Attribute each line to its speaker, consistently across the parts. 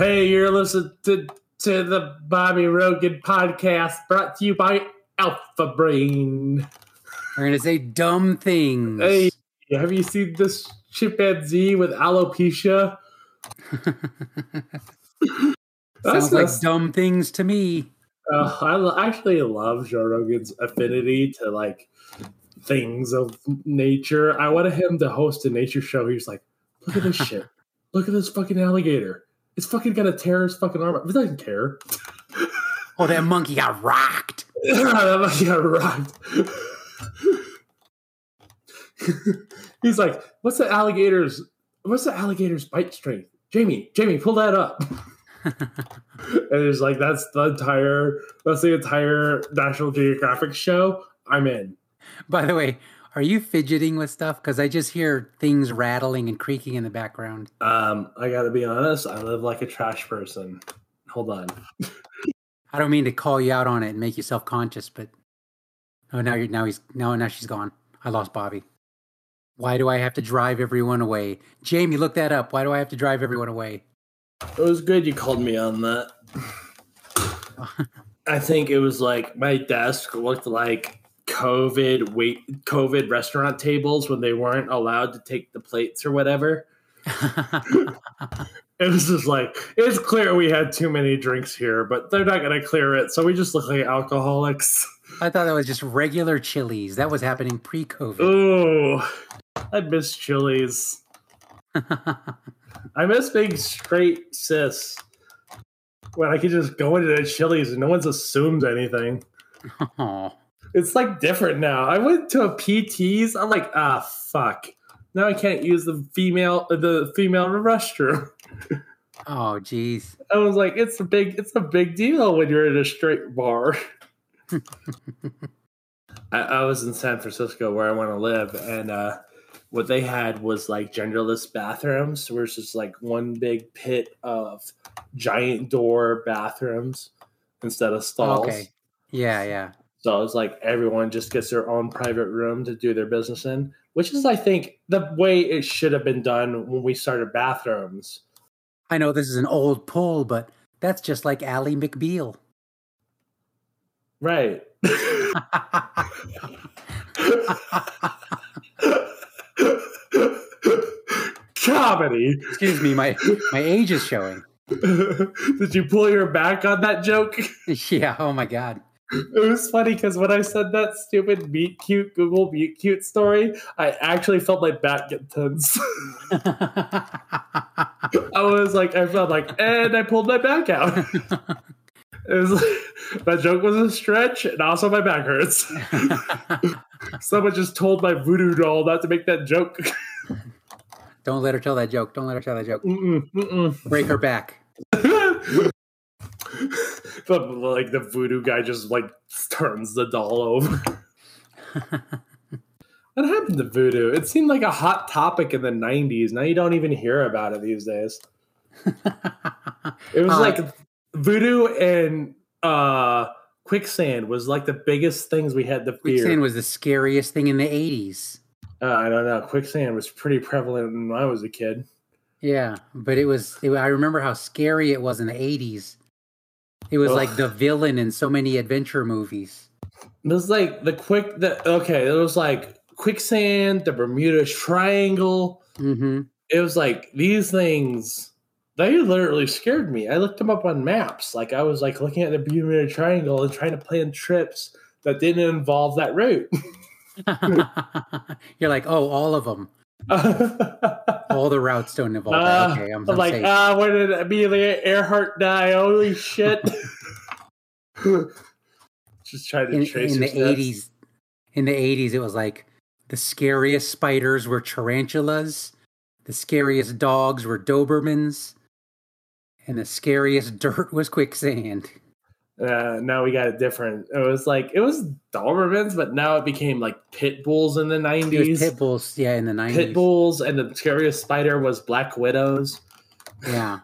Speaker 1: Hey, you're listening to, to the Bobbie Rogan podcast brought to you by Alpha Brain.
Speaker 2: We're gonna say dumb things.
Speaker 1: Hey, have you seen this chimpanzee with alopecia?
Speaker 2: Sounds like dumb things to me.
Speaker 1: Uh, I actually love Joe Rogan's affinity to like things of nature. I wanted him to host a nature show. He was like, "Look at this shit! Look at this fucking alligator! It's fucking gonna tear his fucking arm. He doesn't care.
Speaker 2: Oh, that monkey got rocked.
Speaker 1: that monkey got rocked." He's like, "What's the alligator's? What's the alligator's bite strength?" Jamie, Jamie, pull that up. and it's like that's the entire that's the entire National Geographic show. I'm in.
Speaker 2: By the way, are you fidgeting with stuff? Because I just hear things rattling and creaking in the background.
Speaker 1: Um, I gotta be honest, I live like a trash person. Hold on.
Speaker 2: I don't mean to call you out on it and make you self conscious, but oh now you're now he's now now she's gone. I lost Bobbie. Why do I have to drive everyone away? Jamie, look that up. Why do I have to drive everyone away?
Speaker 1: It was good you called me on that. I think it was like my desk looked like COVID wait COVID restaurant tables when they weren't allowed to take the plates or whatever. it was just like it's clear we had too many drinks here, but they're not gonna clear it, so we just look like alcoholics.
Speaker 2: I thought that was just regular Chili's. That was happening pre-COVID.
Speaker 1: Oh, I miss Chili's. I miss being straight cis when I could just go into the Chili's and no one's assumed anything.
Speaker 2: Oh.
Speaker 1: It's like different now. I went to a PT's. I'm like, ah, fuck. Now I can't use the female the female restroom.
Speaker 2: Oh, jeez.
Speaker 1: I was like, it's a big it's a big deal when you're in a straight bar. I, I was in San Francisco where I want to live, and uh, what they had was like genderless bathrooms where it's just like one big pit of giant door bathrooms instead of stalls.
Speaker 2: Okay. Yeah, yeah.
Speaker 1: So it's like everyone just gets their own private room to do their business in, which is, I think, the way it should have been done when we started bathrooms.
Speaker 2: I know this is an old pull, but that's just like Ally McBeal.
Speaker 1: Right. Comedy.
Speaker 2: Excuse me, my my age is showing.
Speaker 1: Did you pull your back on that joke?
Speaker 2: Yeah. Oh my god.
Speaker 1: It was funny because when I said that stupid meet cute Google meet cute story, I actually felt my back get tense. I was like, I felt like, and I pulled my back out. It was like, that joke was a stretch, and also my back hurts. Someone just told my voodoo doll not to make that joke.
Speaker 2: Don't let her tell that joke. Don't let her tell that joke.
Speaker 1: Mm-mm, mm-mm.
Speaker 2: Break her back.
Speaker 1: but like the voodoo guy just like turns the doll over. what happened to voodoo? It seemed like a hot topic in the '90s. Now you don't even hear about it these days. It was
Speaker 2: Uh,
Speaker 1: like voodoo and uh quicksand was like the biggest things we had to fear.
Speaker 2: Quicksand was the scariest thing in the 80s.
Speaker 1: Uh, I don't know. Quicksand was pretty prevalent when I was a kid.
Speaker 2: Yeah, but it was, it, I remember how scary it was in the 80s. It was like the villain in so many adventure movies.
Speaker 1: It was like the quick. The okay, it was like quicksand, the Bermuda Triangle.
Speaker 2: hmm
Speaker 1: It was like these things. They literally scared me. I looked them up on maps. Like I was like looking at the Bermuda Triangle and trying to plan trips that didn't involve that route.
Speaker 2: You're like, oh, all of them. All the routes don't involve
Speaker 1: Uh,
Speaker 2: that. Okay, I'm,
Speaker 1: I'm like,
Speaker 2: safe.
Speaker 1: ah, where did Amelia Earhart die? Holy shit! Just trying to
Speaker 2: in,
Speaker 1: trace
Speaker 2: in the 80s in the 80s it was like the scariest spiders were tarantulas the scariest dogs were dobermans and the scariest dirt was quicksand
Speaker 1: Uh, now we got it different. It was like it was Dobermans, but now it became like pit bulls in the nineties.
Speaker 2: pit bulls yeah in the 90s
Speaker 1: Pit bulls, and the scariest spider was black widows.
Speaker 2: yeah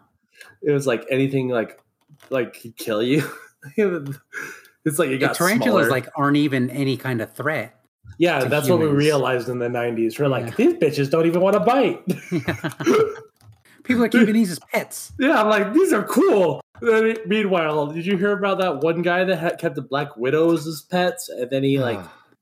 Speaker 1: It was like anything like like could kill you. it's like it
Speaker 2: the tarantulas
Speaker 1: smaller.
Speaker 2: like aren't even any kind of threat
Speaker 1: yeah, that's what we realized in the nineties. We're like
Speaker 2: Yeah.
Speaker 1: these bitches don't even want to bite.
Speaker 2: People are keeping these as pets.
Speaker 1: Yeah, I'm like, these are cool. Then, meanwhile, did you hear about that one guy that had kept the black widows as pets, and then he like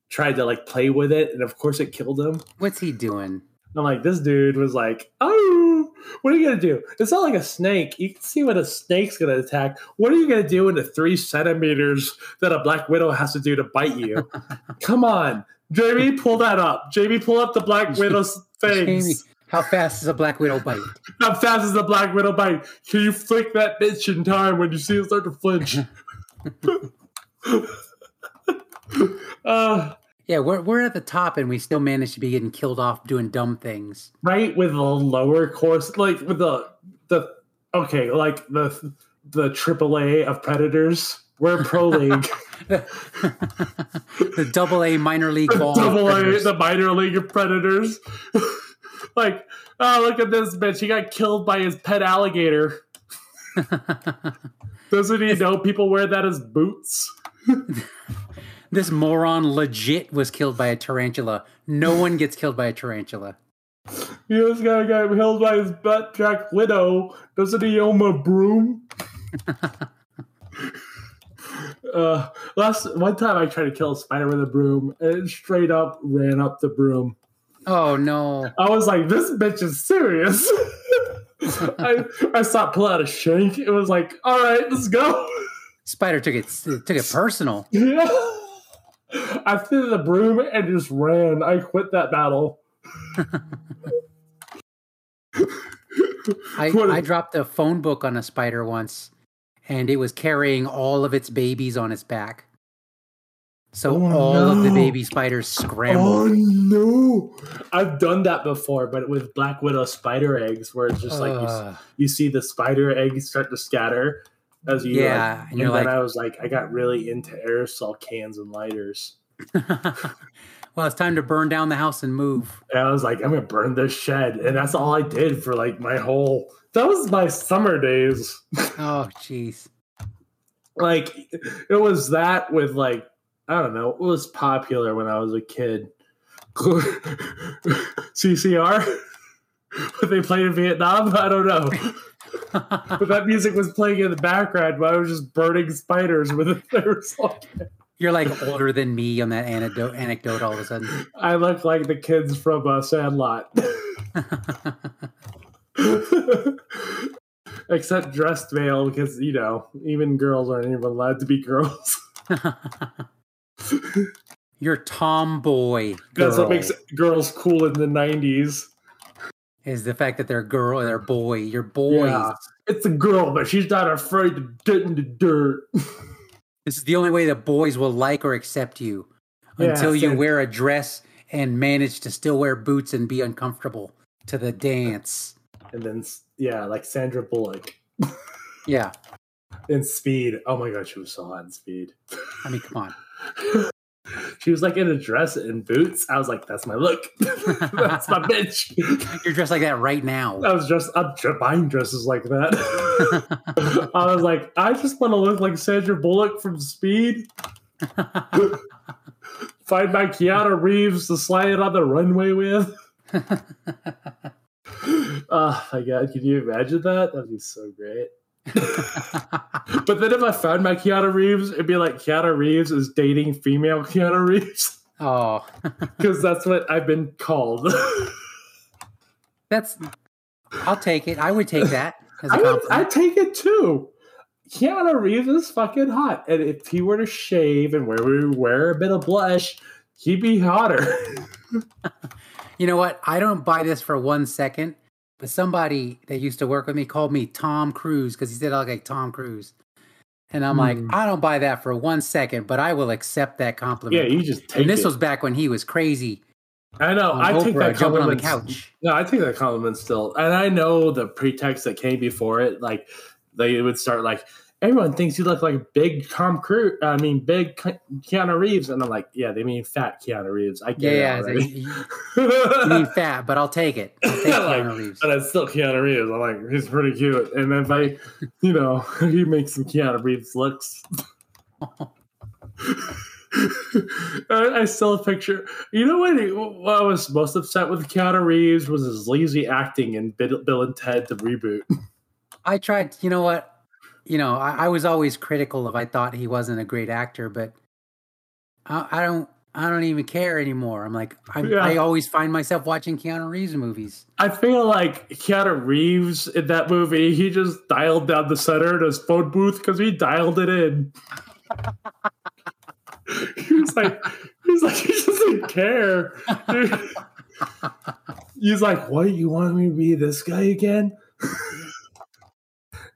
Speaker 1: tried to like play with it, and of course it killed him.
Speaker 2: What's he doing?
Speaker 1: I'm like, this dude was like, oh, what are you gonna do? It's not like a snake. You can see when a snake's gonna attack. What are you gonna do in the three centimeters that a black widow has to do to bite you? Come on, Jamie, pull that up. Jamie, pull up the black widow's
Speaker 2: Jamie,
Speaker 1: things.
Speaker 2: How fast does a black widow bite?
Speaker 1: How fast is a black widow bite? Can you flick that bitch in time when you see it start to flinch? uh,
Speaker 2: Yeah, we're we're at the top and we still manage to be getting killed off doing dumb things.
Speaker 1: right with the lower course, like with the the okay, like the the AAA of predators. We're pro league,
Speaker 2: the double A minor league ball.
Speaker 1: double A, the minor league of predators. like, oh look at this bitch! He got killed by his pet alligator. Doesn't he know people wear that as boots?
Speaker 2: this moron legit was killed by a tarantula. No one gets killed by a tarantula.
Speaker 1: He was gonna get killed by his butt jack widow. Doesn't he own a broom? uh, last one time I tried to kill a spider with a broom, and it straight up ran up the broom.
Speaker 2: Oh no.
Speaker 1: I was like, "This bitch is serious." I I saw it pull out a shank. It was like, "All right, let's go."
Speaker 2: Spider took it took it personal.
Speaker 1: yeah. I threw the broom and just ran. I quit that battle.
Speaker 2: I, I dropped a phone book on a spider once and it was carrying all of its babies on its back. So
Speaker 1: Oh,
Speaker 2: all of the baby spiders
Speaker 1: scramble.
Speaker 2: Oh
Speaker 1: no! I've done that before, but with Black Widow spider eggs, where it's just like you, you see the spider eggs start to scatter as you
Speaker 2: Yeah,
Speaker 1: like,
Speaker 2: and
Speaker 1: and,
Speaker 2: you're
Speaker 1: then
Speaker 2: like-
Speaker 1: I was like, I got really into aerosol cans and lighters.
Speaker 2: well, it's time to burn down the house and move.
Speaker 1: And I was like, I'm gonna burn this shed, and that's all I did for like my whole. That was my summer days.
Speaker 2: Oh, jeez.
Speaker 1: like it was that with like I don't know. It was popular when I was a kid. CCR. What they played in Vietnam? I don't know. But that music was playing in the background while I was just burning spiders with a.
Speaker 2: You're like older than me on that anecdote. Anecdote all of a sudden.
Speaker 1: I look like the kids from uh, Sandlot. Except dressed male, because, you know, even girls aren't even allowed to be girls.
Speaker 2: You're tomboy.
Speaker 1: That's what makes girls cool in the 90s.
Speaker 2: is the fact that they're girl, they're boy. You're boys.
Speaker 1: Yeah. It's a girl, but she's not afraid to get in the dirt.
Speaker 2: This is the only way that boys will like or accept you
Speaker 1: Yeah,
Speaker 2: until you wear a dress and manage to still wear boots and be uncomfortable to the dance.
Speaker 1: And then, yeah, like Sandra Bullock
Speaker 2: Yeah.
Speaker 1: in Speed. Oh my god, she was so hot in Speed.
Speaker 2: I mean, come on.
Speaker 1: She was like in a dress and boots. I was like, that's my look. that's my bitch.
Speaker 2: You're dressed like that right now.
Speaker 1: I was just, I'm buying dresses like that. I was like, I just want to look like Sandra Bullock from Speed. Find my Keanu Reeves to slide it on the runway with. Oh my god, can you imagine that? That'd be so great. But then if I found my Keanu Reeves, it'd be like Keanu Reeves is dating female Keanu Reeves.
Speaker 2: oh,
Speaker 1: Because that's what I've been called.
Speaker 2: that's. I'll take it. I would take that as a
Speaker 1: I would,
Speaker 2: compliment.
Speaker 1: I take it too. Keanu Reeves is fucking hot. And if he were to shave and wear, wear a bit of blush, he'd be hotter.
Speaker 2: You know what? I don't buy this for one second, but somebody that used to work with me called me Tom Cruise because he said I look like Tom Cruise. And I'm like,
Speaker 1: Hmm.
Speaker 2: I don't buy that for one second, but I will accept that compliment.
Speaker 1: yeah,
Speaker 2: compliment.
Speaker 1: you just take
Speaker 2: and this
Speaker 1: it.
Speaker 2: was back when he was crazy.
Speaker 1: I know. I take that
Speaker 2: jumping on the
Speaker 1: compliment.
Speaker 2: couch.
Speaker 1: No, I take that compliment still. And I know the pretext that came before it. Like, they would start like, everyone thinks you look like big Tom Cruise. I mean, big Keanu Reeves. And I'm like, yeah, they mean fat Keanu Reeves. I
Speaker 2: Yeah,
Speaker 1: get
Speaker 2: yeah.
Speaker 1: it
Speaker 2: so
Speaker 1: already.
Speaker 2: you, you mean fat, but I'll take it. I'll take
Speaker 1: Like,
Speaker 2: Keanu Reeves.
Speaker 1: But it's still Keanu Reeves. I'm like, he's pretty cute. And if I, you know, he makes some Keanu Reeves looks. I still picture. You know what? What I was most upset with Keanu Reeves was his lazy acting in Bill, Bill and Ted the reboot.
Speaker 2: I tried. You know what? You know, I, I was always critical of. I thought he wasn't a great actor, but I, I don't. I don't even care anymore. I'm like, I,
Speaker 1: Yeah.
Speaker 2: I always find myself watching Keanu Reeves movies.
Speaker 1: I feel like Keanu Reeves in that movie, he just dialed down the center in his phone booth because he dialed it in. he was like, he's like, he just didn't care. He's like, what? You want me to be this guy again?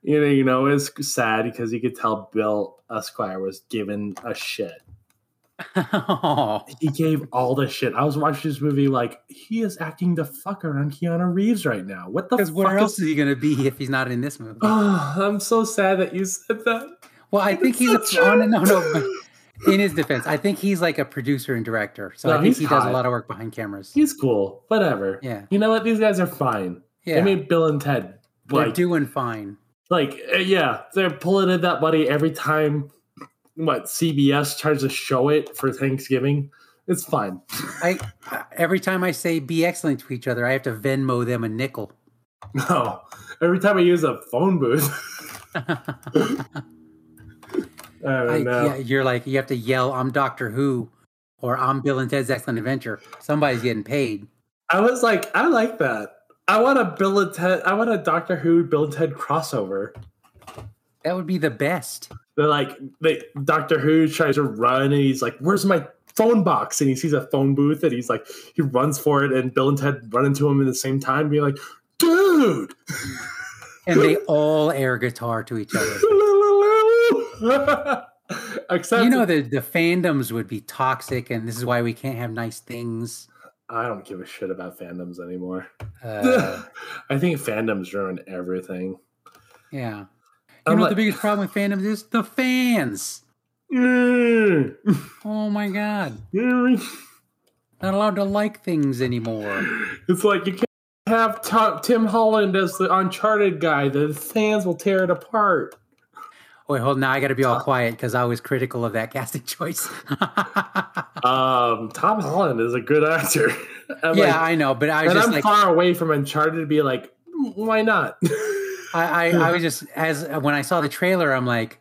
Speaker 1: you know, you know, it's sad because you could tell Bill Esquire was given a shit.
Speaker 2: oh,
Speaker 1: He gave all the shit. I was watching this movie like he is acting the fucker on Keanu Reeves right now. What the
Speaker 2: because
Speaker 1: fuck
Speaker 2: where else is he going to be if he's not in this movie?
Speaker 1: Oh, I'm so sad that you said that.
Speaker 2: Well, I think he's a on, oh, no, no. In his defense, I think he's like a producer and director, so
Speaker 1: No,
Speaker 2: I think he does a lot of work behind cameras.
Speaker 1: He's cool. Whatever.
Speaker 2: Yeah,
Speaker 1: You know what? These guys are fine.
Speaker 2: yeah,
Speaker 1: They made Bill and Ted.
Speaker 2: they're doing fine.
Speaker 1: Like, uh, yeah, they're pulling in that money every time. What CBS tries to show it for Thanksgiving? It's fine.
Speaker 2: I every time I say "be excellent" to each other, I have to Venmo them a nickel.
Speaker 1: No, every time I use a phone booth, I
Speaker 2: I, yeah, you're like you have to yell, "I'm Doctor Who," or "I'm Bill and Ted's Excellent Adventure." Somebody's getting paid.
Speaker 1: I was like, I like that. I want a Bill and Ted. I want a Doctor Who Bill and Ted crossover.
Speaker 2: That would be the best.
Speaker 1: They're like, they, Doctor Who tries to run, and he's like, "Where's my phone box?" And he sees a phone booth, and he's like, he runs for it, and Bill and Ted run into him at the same time, being like, "Dude!"
Speaker 2: And they all air guitar to each other.
Speaker 1: Except,
Speaker 2: You know the the fandoms would be toxic, and this is why we can't have nice things.
Speaker 1: I don't give a shit about fandoms anymore.
Speaker 2: Uh,
Speaker 1: I think fandoms ruin everything.
Speaker 2: yeah. You know what the biggest problem with fandoms is? The fans.
Speaker 1: Mm.
Speaker 2: Oh my god.
Speaker 1: Mm.
Speaker 2: Not allowed to like things anymore.
Speaker 1: It's like you can't have Tom, Tim Holland as the Uncharted guy. The fans will tear it apart.
Speaker 2: Wait, hold on. Now I got to be all quiet because I was critical of that casting choice.
Speaker 1: Um, Tom Holland is a good actor. I'm
Speaker 2: yeah,
Speaker 1: like-
Speaker 2: I know, but I was
Speaker 1: and
Speaker 2: just
Speaker 1: I'm
Speaker 2: like,
Speaker 1: far away from Uncharted to be like, "Mm, why not?
Speaker 2: I, I, I was just as when I saw the trailer, I'm like,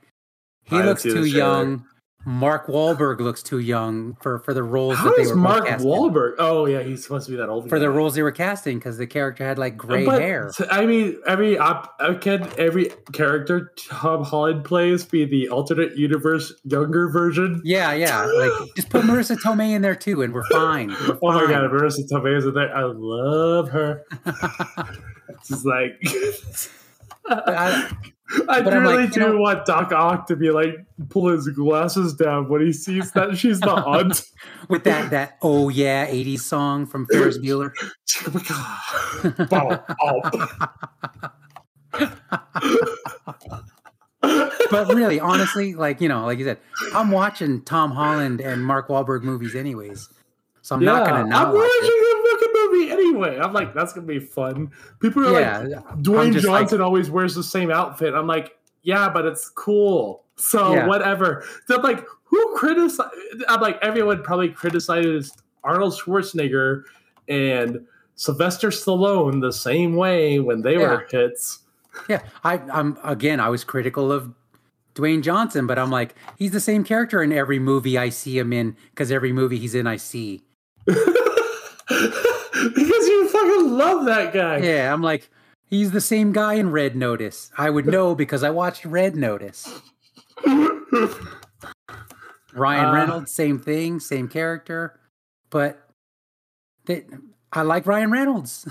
Speaker 2: he
Speaker 1: I
Speaker 2: looks too young. Mark Wahlberg looks too young for for the roles
Speaker 1: How
Speaker 2: that they
Speaker 1: is
Speaker 2: were
Speaker 1: Mark
Speaker 2: casting.
Speaker 1: Wahlberg? Oh yeah, he's supposed to be that old
Speaker 2: for the roles they were casting because the character had like gray
Speaker 1: But,
Speaker 2: hair.
Speaker 1: I mean, every op- can every character Tom Holland plays be the alternate universe younger version?
Speaker 2: Yeah, yeah. Like just put Marisa Tomei in there too, and we're fine. We're
Speaker 1: Oh my god, Marisa Tomei is in there. I love her. It's like
Speaker 2: I,
Speaker 1: I
Speaker 2: But
Speaker 1: really
Speaker 2: like, you
Speaker 1: do
Speaker 2: know-
Speaker 1: want Doc Ock to be like pull his glasses down when he sees that she's the aunt.
Speaker 2: with that that oh yeah '80s song from Ferris Bueller. But really, honestly, like you know, like you said, I'm watching Tom Holland and Mark Wahlberg movies anyways, so I'm not gonna
Speaker 1: I'm
Speaker 2: not watch
Speaker 1: watching
Speaker 2: it.
Speaker 1: A movie anyway. I'm like, that's gonna be fun. People are
Speaker 2: Yeah,
Speaker 1: like, Dwayne
Speaker 2: like-
Speaker 1: Johnson always wears the same outfit. I'm like, yeah, but it's cool. So
Speaker 2: Yeah.
Speaker 1: whatever. So I'm like, who criticized? I'm like, everyone probably criticized Arnold Schwarzenegger and Sylvester Stallone the same way when they were hits.
Speaker 2: Yeah, I, I'm again. I was critical of Dwayne Johnson, but I'm like, he's the same character in every movie I see him in because every movie he's in, I see.
Speaker 1: because you fucking love that guy.
Speaker 2: Yeah, I'm like, he's the same guy in Red Notice. I would know because I watched Red Notice. Ryan
Speaker 1: Uh,
Speaker 2: Reynolds, same thing, same character, but they, I like Ryan Reynolds.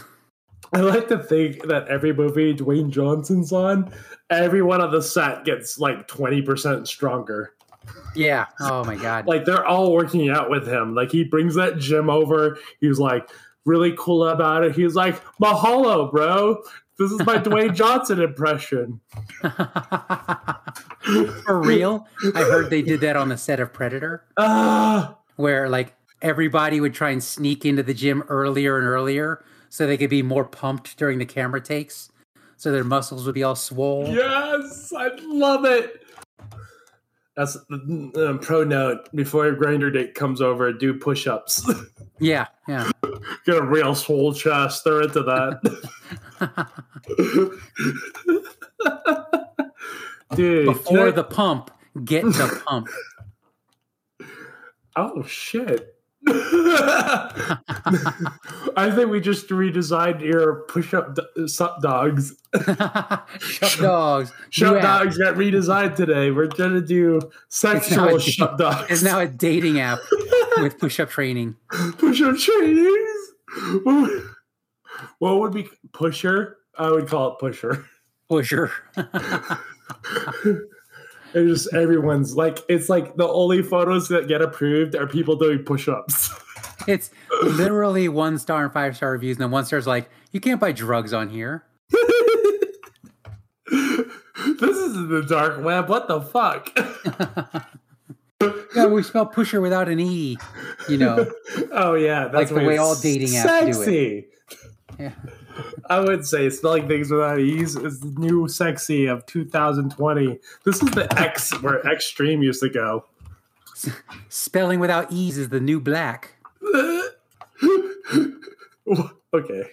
Speaker 1: I like to think that every movie Dwayne Johnson's on, everyone on the set gets like 20% stronger.
Speaker 2: yeah. Oh my god.
Speaker 1: Like they're all working out with him. Like he brings that gym over. He's like really cool about it. He's like, Mahalo, bro. This is my Dwayne Johnson impression.
Speaker 2: For real? I heard they did that on the set of Predator,
Speaker 1: Ah,
Speaker 2: where like everybody would try and sneak into the gym earlier and earlier so they could be more pumped during the camera takes, so their muscles would be all swollen.
Speaker 1: yes, I love it. That's the um, pro note. Before your Grindr date comes over, do push ups.
Speaker 2: Yeah, yeah.
Speaker 1: Get a real swole chest. They're into that. Dude,
Speaker 2: Before the pump, get the pump.
Speaker 1: oh shit. I think we just redesigned your push-up sup dogs.
Speaker 2: Shut dogs.
Speaker 1: Shut
Speaker 2: New app.
Speaker 1: dogs got redesigned today. We're gonna do sexual shut dogs.
Speaker 2: It's now a dating app with push-up training.
Speaker 1: push-up trainings. What would be pusher? I would call it pusher.
Speaker 2: Pusher.
Speaker 1: It's just everyone's like it's like the only photos that get approved are people doing push-ups.
Speaker 2: It's literally one star and five star reviews, and then one star's like, "You can't buy drugs on here."
Speaker 1: this is the dark web. What the fuck?
Speaker 2: Yeah, we spell pusher without an e. You know,
Speaker 1: oh yeah, that's
Speaker 2: Like the way all dating apps do it. yeah.
Speaker 1: I would say spelling things without ease is the new sexy of 2020. This is the X where extreme used to go.
Speaker 2: spelling without e's is the new black.
Speaker 1: okay.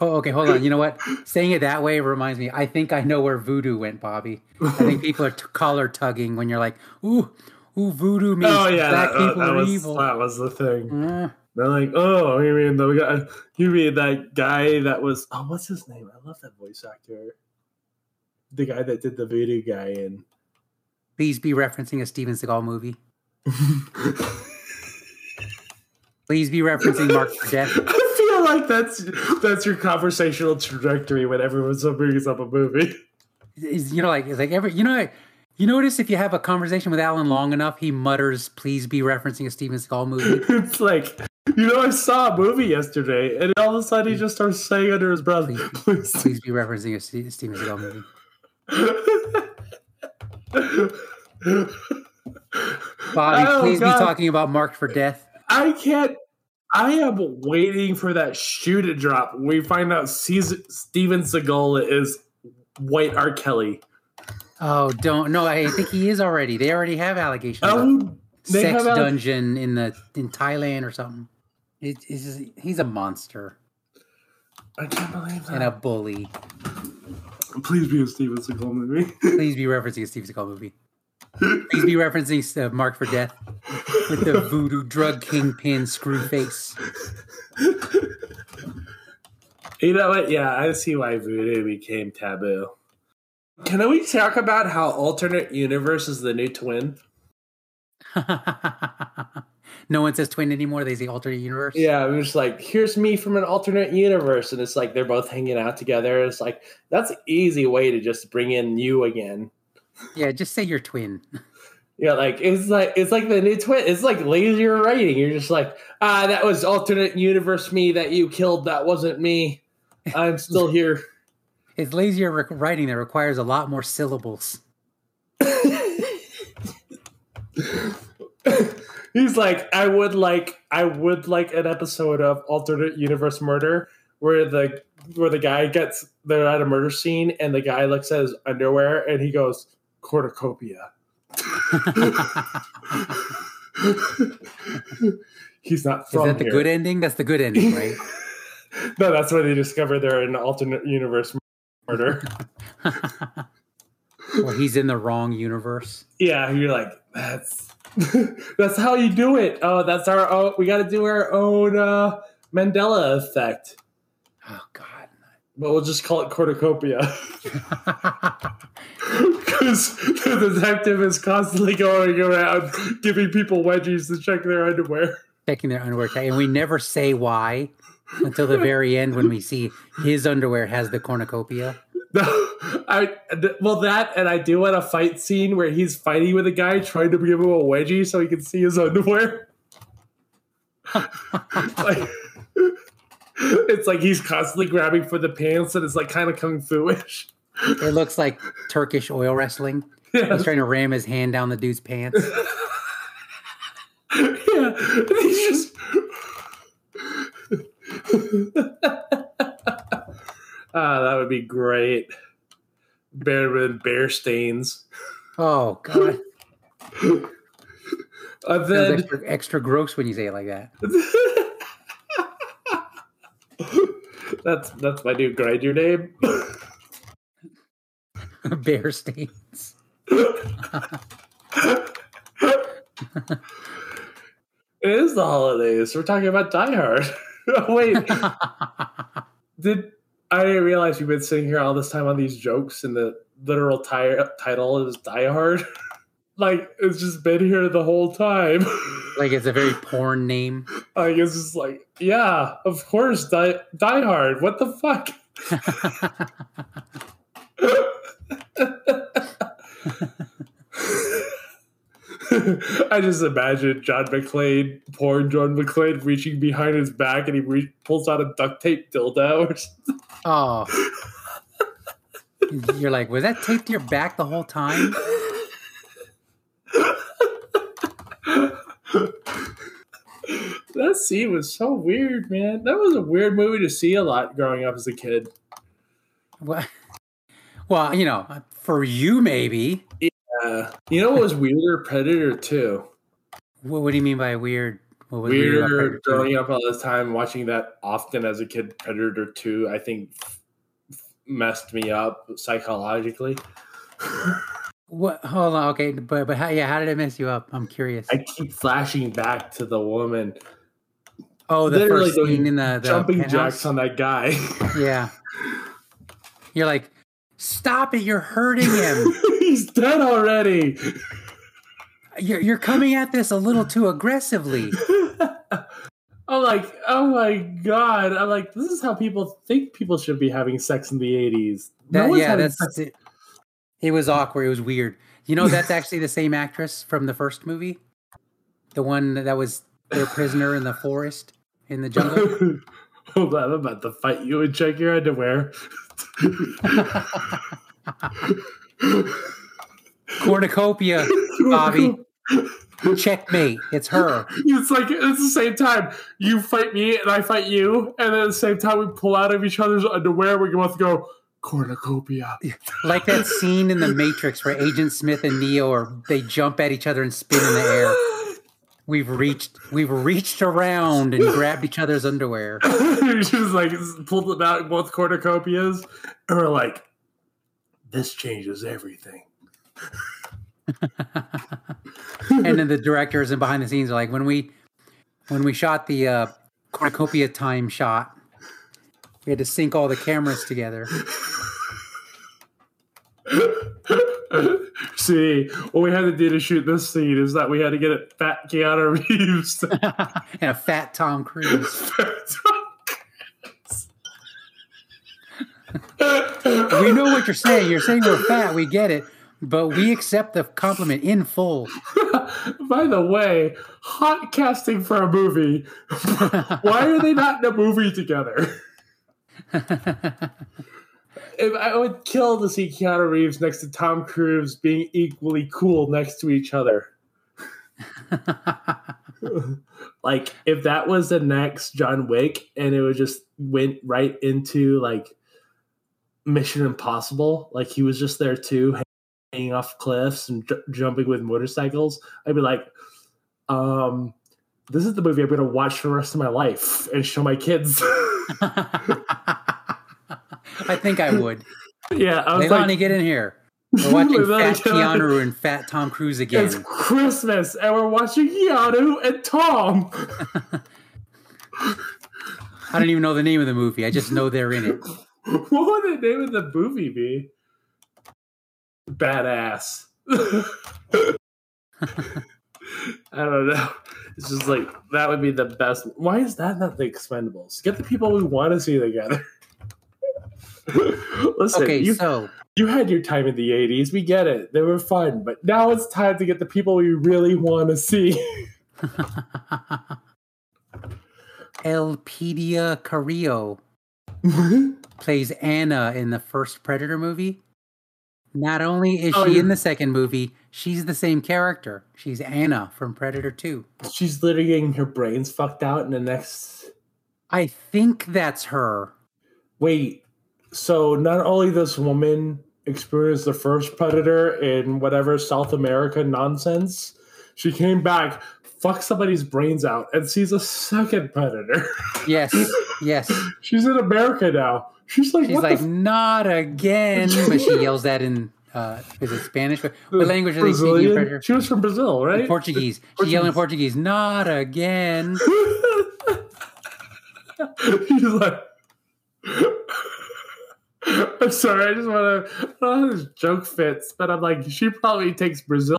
Speaker 2: Oh, okay, hold on. You know what? Saying it that way reminds me. I think I know where voodoo went, Bobbie. I think people are t- collar tugging when you're like, "Ooh, ooh, voodoo means
Speaker 1: Oh yeah,
Speaker 2: black
Speaker 1: that,
Speaker 2: people
Speaker 1: that
Speaker 2: are
Speaker 1: was
Speaker 2: evil."
Speaker 1: that was the thing.
Speaker 2: Uh,
Speaker 1: They're like, oh, you mean the guy? You mean that guy that was? Oh, what's his name? I love that voice actor. The guy that did the voodoo guy in.
Speaker 2: please be referencing a Steven Seagal movie. Please be referencing Mark.
Speaker 1: I feel like that's that's your conversational trajectory when everyone brings up a movie.
Speaker 2: Is you know like it's like every you know you notice if you have a conversation with Allen long enough, he mutters, "Please be referencing a Steven Seagal movie."
Speaker 1: It's like you know, I saw a movie yesterday, and all of a sudden he just starts saying under his breath, "Please."
Speaker 2: Please be referencing a Steven Seagal movie. Bobbie,
Speaker 1: Oh,
Speaker 2: please
Speaker 1: God.
Speaker 2: be talking about Marked for Death.
Speaker 1: I can't. I am waiting for that shoe to drop. We find out Caesar, Steven Seagal is white R. Kelly.
Speaker 2: Oh, don't no! I think he is already. They already have allegations.
Speaker 1: Oh,
Speaker 2: sex
Speaker 1: have
Speaker 2: dungeon in the in Thailand or something. It, it's just, he's a monster
Speaker 1: I can't believe that.
Speaker 2: and a bully.
Speaker 1: Please be a Steven Seagal movie.
Speaker 2: Please be referencing a Steven Seagal movie. Please be referencing uh, Marked for Death with the voodoo drug kingpin Screwface.
Speaker 1: You know what? Yeah, I see why voodoo became taboo. Can we talk about how alternate universe is the new twin?
Speaker 2: no one says twin anymore. They say alternate universe.
Speaker 1: Yeah, I'm just like, here's me from an alternate universe, and it's like they're both hanging out together. It's like that's an easy way to just bring in you again.
Speaker 2: Yeah, just say you're twin.
Speaker 1: Yeah, like it's like it's like the new twin. It's like lazier writing. You're just like, ah, that was alternate universe me that you killed. That wasn't me. I'm still here.
Speaker 2: It's lazier rec- writing that requires a lot more syllables.
Speaker 1: He's like, I would like, I would like an episode of alternate universe murder where the where the guy gets they're at a murder scene and the guy looks at his underwear and he goes cornucopia. He's not
Speaker 2: Is
Speaker 1: from
Speaker 2: that the
Speaker 1: here.
Speaker 2: good ending? That's the good ending, right?
Speaker 1: no, that's where they discover they're in alternate universe murder.
Speaker 2: or he's in the wrong universe.
Speaker 1: yeah, you're like, that's that's how you do it. Oh, that's our oh, we got to do our own uh, Mandela effect.
Speaker 2: Oh God.
Speaker 1: But we'll just call it cornucopia. Because the detective is constantly going around giving people wedgies to check their underwear.
Speaker 2: Checking their underwear and we never say why until the very end when we see his underwear has the cornucopia.
Speaker 1: No, I well that and I do want a fight scene where he's fighting with a guy trying to give him a wedgie so he can see his underwear. like, it's like he's constantly grabbing for the pants and it's like kind of kung fu-ish.
Speaker 2: It looks like Turkish oil wrestling.
Speaker 1: Yeah.
Speaker 2: He's trying to ram his hand down the dude's pants.
Speaker 1: yeah, and he's just. Ah, that would be great. Bear with bear stains.
Speaker 2: Oh God. Sounds
Speaker 1: then
Speaker 2: extra, extra gross when you say it like that.
Speaker 1: that's that's my new Grindr name.
Speaker 2: Bear stains.
Speaker 1: It is the holidays. We're talking about Die Hard. Wait, did I didn't realize you've been sitting here all this time on these jokes and the literal ti- title is Die Hard? like it's just been here the whole time.
Speaker 2: like it's a very porn name.
Speaker 1: like it's just like, yeah, of course, Die, Die Hard. What the fuck? I just imagine John McClane, poor John McClane, reaching behind his back and he re- pulls out a duct tape dildo. or something.
Speaker 2: Oh. You're like, was that taped to your back the whole time?
Speaker 1: that scene was so weird, man. That was a weird movie to see a lot growing up as a kid.
Speaker 2: Well, well, you know, for you maybe.
Speaker 1: Uh, you know what was weirder? Predator 2.
Speaker 2: What, what do you mean by weird? What was weird about
Speaker 1: Weirder growing up all this time, watching that often as a kid. Predator 2, I think, messed me up psychologically.
Speaker 2: What? Hold on. Okay, but but how, yeah, how did it mess you up? I'm curious.
Speaker 1: I keep flashing back to the woman
Speaker 2: oh, the
Speaker 1: literally
Speaker 2: first scene in the, the
Speaker 1: jumping
Speaker 2: penthouse?
Speaker 1: jacks on that guy.
Speaker 2: Yeah. You're like, stop it! You're hurting him.
Speaker 1: He's dead already.
Speaker 2: You're you're coming at this a little too aggressively.
Speaker 1: I'm like, oh my god! I'm like, this is how people think people should be having sex in the '80s.
Speaker 2: That,
Speaker 1: one's
Speaker 2: yeah, that's
Speaker 1: sex-
Speaker 2: it. It was awkward. It was weird. You know, that's actually the same actress from the first movie, the one that was their prisoner in the forest in the jungle.
Speaker 1: Hold on, I'm about to fight you and check your underwear.
Speaker 2: Cornucopia, Bobby. Checkmate. It's her.
Speaker 1: It's like it's the same time. You fight me and I fight you, and at the same time we pull out of each other's underwear. We both go cornucopia.
Speaker 2: Like that scene in The Matrix where Agent Smith and Neo are they jump at each other and spin in the air. We've reached we've reached around and grabbed each other's underwear.
Speaker 1: we just like pulled them out both cornucopias, and we're like, "This changes everything."
Speaker 2: And then the directors and behind the scenes are like when we when we shot the uh cornucopia time shot we had to sync all the cameras together.
Speaker 1: See, what we had to do to shoot this scene is that we had to get it fat Keanu Reeves.
Speaker 2: and a fat tom cruise. We know what you're saying. You're saying we're fat. We get it but we accept the compliment in full
Speaker 1: By the way, hot casting for a movie. Why are they not in a movie together? If I would kill to see Keanu Reeves next to Tom Cruise being equally cool next to each other. like if that was the next John Wick and it would just went right into like Mission Impossible, like he was just there too, hanging off cliffs and ju- jumping with motorcycles, I'd be like, um, this is the movie I'm going to watch for the rest of my life and show my kids.
Speaker 2: i think i would
Speaker 1: yeah, I was
Speaker 2: Leilani,
Speaker 1: like,
Speaker 2: get in here we're watching fat keanu and fat tom cruise again.
Speaker 1: it's Christmas and we're watching Keanu and Tom.
Speaker 2: i don't even know the name of the movie i just know they're in it
Speaker 1: what would the name of the movie be? Badass. I don't know. It's just like that would be the best. Why is that not the Expendables? Get the people we want to see together. Listen,
Speaker 2: okay
Speaker 1: you,
Speaker 2: so
Speaker 1: you had your time in the 80s. We get it. They were fun. But now it's time to get the people we really want to see.
Speaker 2: elpidia carrillo plays Anna in the first Predator movie. Not only is
Speaker 1: Oh,
Speaker 2: she
Speaker 1: yeah.
Speaker 2: in the second movie, she's the same character. She's Anna from Predator 2.
Speaker 1: She's literally getting her brains fucked out in the next
Speaker 2: I think that's her.
Speaker 1: Wait, so not only this woman experienced the first predator in whatever South America nonsense. She came back, fucked somebody's brains out, and sees a second predator.
Speaker 2: Yes, yes.
Speaker 1: She's in America now. She's like,
Speaker 2: She's like,
Speaker 1: the
Speaker 2: not again. But she yells that in, uh, is it Spanish? What, language are they speaking? in
Speaker 1: She was from Brazil, right?
Speaker 2: Portuguese. She yelled in Portuguese, not again.
Speaker 1: He's like, I'm sorry, I just want to. I don't know how this joke fits, but I'm like, she probably takes Brazil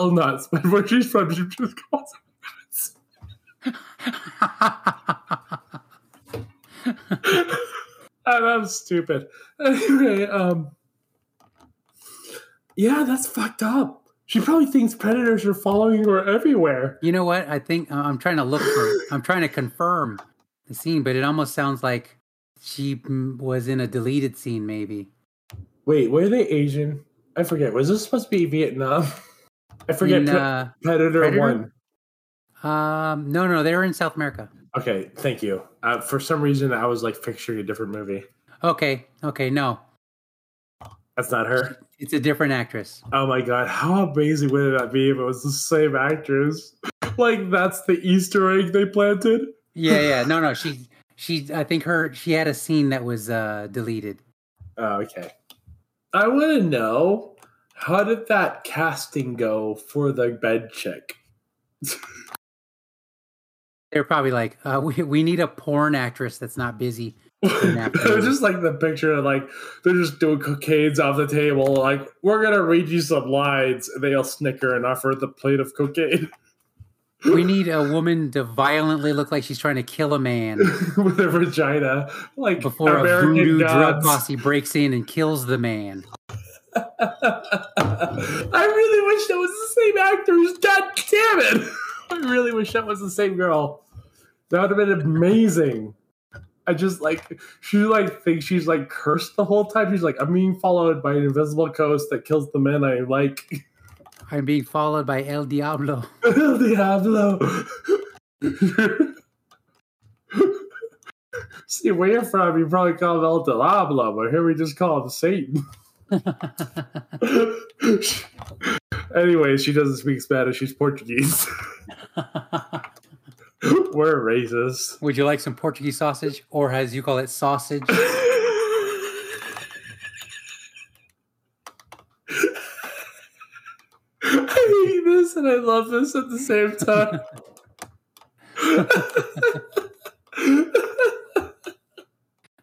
Speaker 1: nuts, but where she's from, she just calls them nuts. I'm stupid. Anyway, um, yeah, that's fucked up. She probably thinks predators are following her everywhere.
Speaker 2: you know what? I think uh, I'm trying to look for, I'm trying to confirm the scene, but it almost sounds like she mm, was in a deleted scene, maybe.
Speaker 1: Wait, were they Asian? I forget. Was this supposed to be Vietnam? I forget.
Speaker 2: In, uh,
Speaker 1: Predator,
Speaker 2: Predator?
Speaker 1: One.
Speaker 2: um, no, no, they were in South America.
Speaker 1: Okay, thank you. Uh, for some reason, I was like picturing a different movie.
Speaker 2: Okay, okay, no,
Speaker 1: That's not her.
Speaker 2: it's a different actress.
Speaker 1: Oh my god, how amazing would it be if it was the same actress? like that's the Easter egg they planted.
Speaker 2: Yeah, yeah, no, no, she, she, I think her, she had a scene that was uh deleted.
Speaker 1: Oh, okay. I want to know how did that casting go for the bed chick?
Speaker 2: They're probably like, uh, we we need a porn actress that's not busy.
Speaker 1: just like the picture of like they're just doing cocaines off the table. Like we're gonna read you some lines, and they all snicker and offer the plate of cocaine
Speaker 2: We need a woman to violently look like she's trying to kill a man
Speaker 1: with a vagina, like
Speaker 2: before a
Speaker 1: American
Speaker 2: voodoo drug posse breaks in and kills the man.
Speaker 1: I really wish that was the same actors. God damn it! I really wish that was the same girl. That would have been amazing. I just like she like thinks she's like cursed the whole time. She's like, I'm being followed by an invisible ghost that kills the men I like.
Speaker 2: I'm being followed by El Diablo.
Speaker 1: El Diablo. See, where you're from, you probably call him El Diablo, but here we just call him Satan. anyway, she doesn't speak Spanish. She's Portuguese. We're racist.
Speaker 2: Would you like some Portuguese sausage, or as you call it, sausage?
Speaker 1: I hate this and I love this at the same time.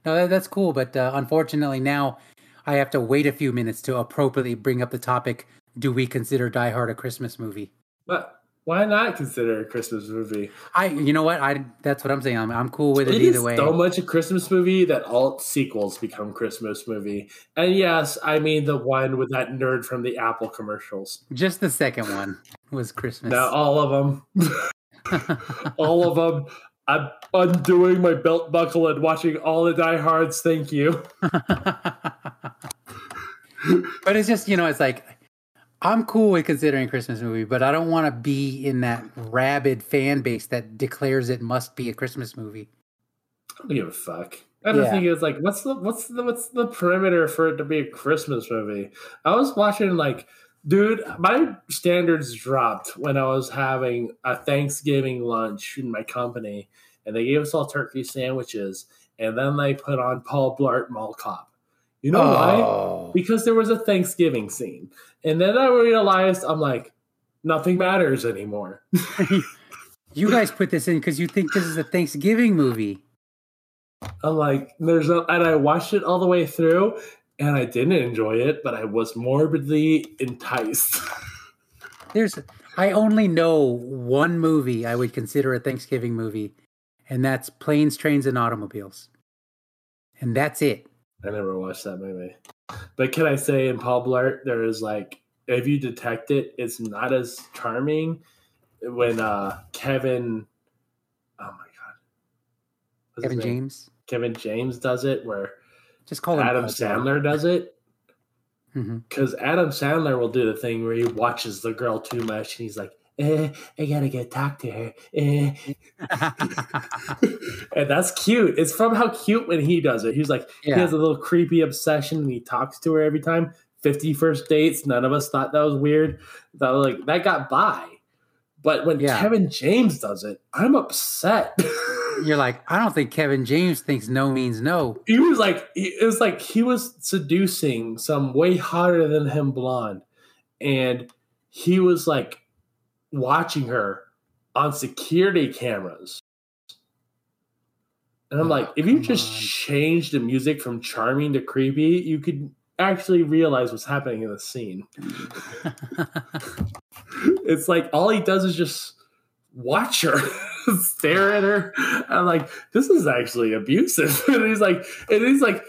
Speaker 2: No, that, that's cool, but uh, unfortunately now I have to wait a few minutes to appropriately bring up the topic. Do we consider Die Hard a Christmas movie?
Speaker 1: but why not consider a Christmas movie?
Speaker 2: I, you know what? I that's what I'm saying. I'm, I'm cool with it,
Speaker 1: It
Speaker 2: either way.
Speaker 1: so much a Christmas movie that all sequels become Christmas movie. And yes, I mean the one with that nerd from the Apple commercials.
Speaker 2: Just the second one was Christmas.
Speaker 1: Now all of them, all of them. I'm undoing my belt buckle and watching all the Die Hards. Thank you.
Speaker 2: but it's just you know, it's like I'm cool with considering Christmas movie, but I don't want to be in that rabid fan base that declares it must be a Christmas movie.
Speaker 1: I don't give a fuck. I don't
Speaker 2: Yeah.
Speaker 1: think it's like what's the what's the what's the perimeter for it to be a Christmas movie? I was watching like, dude, my standards dropped when I was having a Thanksgiving lunch in my company, and they gave us all turkey sandwiches, and then they put on Paul Blart Mall Cop. You know why?
Speaker 2: oh,
Speaker 1: Because there was a Thanksgiving scene, and then I realized I'm like, nothing matters anymore.
Speaker 2: you guys put this in because you think this is a Thanksgiving movie.
Speaker 1: I'm like, there's a, and I watched it all the way through, and I didn't enjoy it, but I was morbidly enticed.
Speaker 2: There's I only know one movie I would consider a Thanksgiving movie, and that's Planes, Trains, and Automobiles. And that's it.
Speaker 1: I never watched that movie, but can I say in Paul Blart there is like, if you detect it, it's not as charming when uh Kevin, oh my god, What's
Speaker 2: Kevin? James.
Speaker 1: Kevin James does it, where
Speaker 2: Just call
Speaker 1: Adam. Sandler does it.
Speaker 2: Mhm.
Speaker 1: Because Adam Sandler will do the thing where he watches the girl too much and he's like, eh, I gotta go talk to her. Eh. and that's cute. It's from how cute when he does it. He's like,
Speaker 2: Yeah.
Speaker 1: he has a little creepy obsession and he talks to her every time. 50 first dates. None of us thought that was weird. That like that got by. But when
Speaker 2: Yeah.
Speaker 1: Kevin James does it, I'm upset.
Speaker 2: You're like, I don't think Kevin James thinks no means no.
Speaker 1: he was like it was like he was seducing some way hotter than him blonde and he was like watching her on security cameras. And i'm oh, like if you just change the music from charming to creepy you could actually realize what's happening in the scene. It's like all he does is just watch her stare at her. I'm like this is actually abusive. And he's like and he's like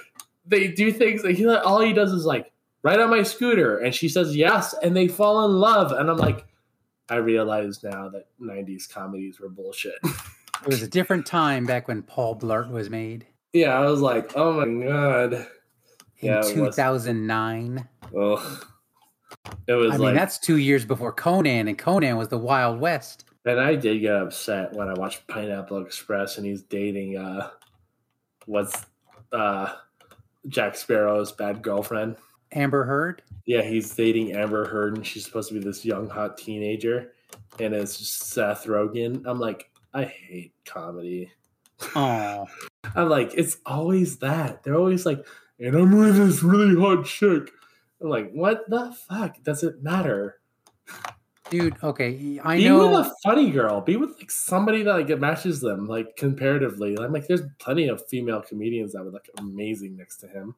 Speaker 1: they do things like he, all he does is like ride on my scooter. And she says yes and they fall in love. And i'm like i realize now that 90s comedies were bullshit
Speaker 2: it was a different time back when Paul Blart was made
Speaker 1: yeah i was like oh my god
Speaker 2: in
Speaker 1: Yeah,
Speaker 2: 2009.
Speaker 1: Oh. it was
Speaker 2: I
Speaker 1: like
Speaker 2: mean, that's two years before Conan, and Conan was the Wild West.
Speaker 1: And I did get upset when I watched Pineapple Express and he's dating uh what's uh Jack Sparrow's bad girlfriend.
Speaker 2: Amber Heard.
Speaker 1: Yeah, he's dating Amber Heard and she's supposed to be this young hot teenager and it's Seth Rogen. I'm like, I hate comedy.
Speaker 2: Oh,
Speaker 1: I'm like, it's always that. They're always like, and I'm with this really hot chick. I'm like, what the fuck? Does it matter?
Speaker 2: dude. Okay, I
Speaker 1: Be
Speaker 2: know.
Speaker 1: with a funny girl. Be with like somebody that like matches them, like comparatively. I'm like, there's plenty of female comedians that would look amazing next to him.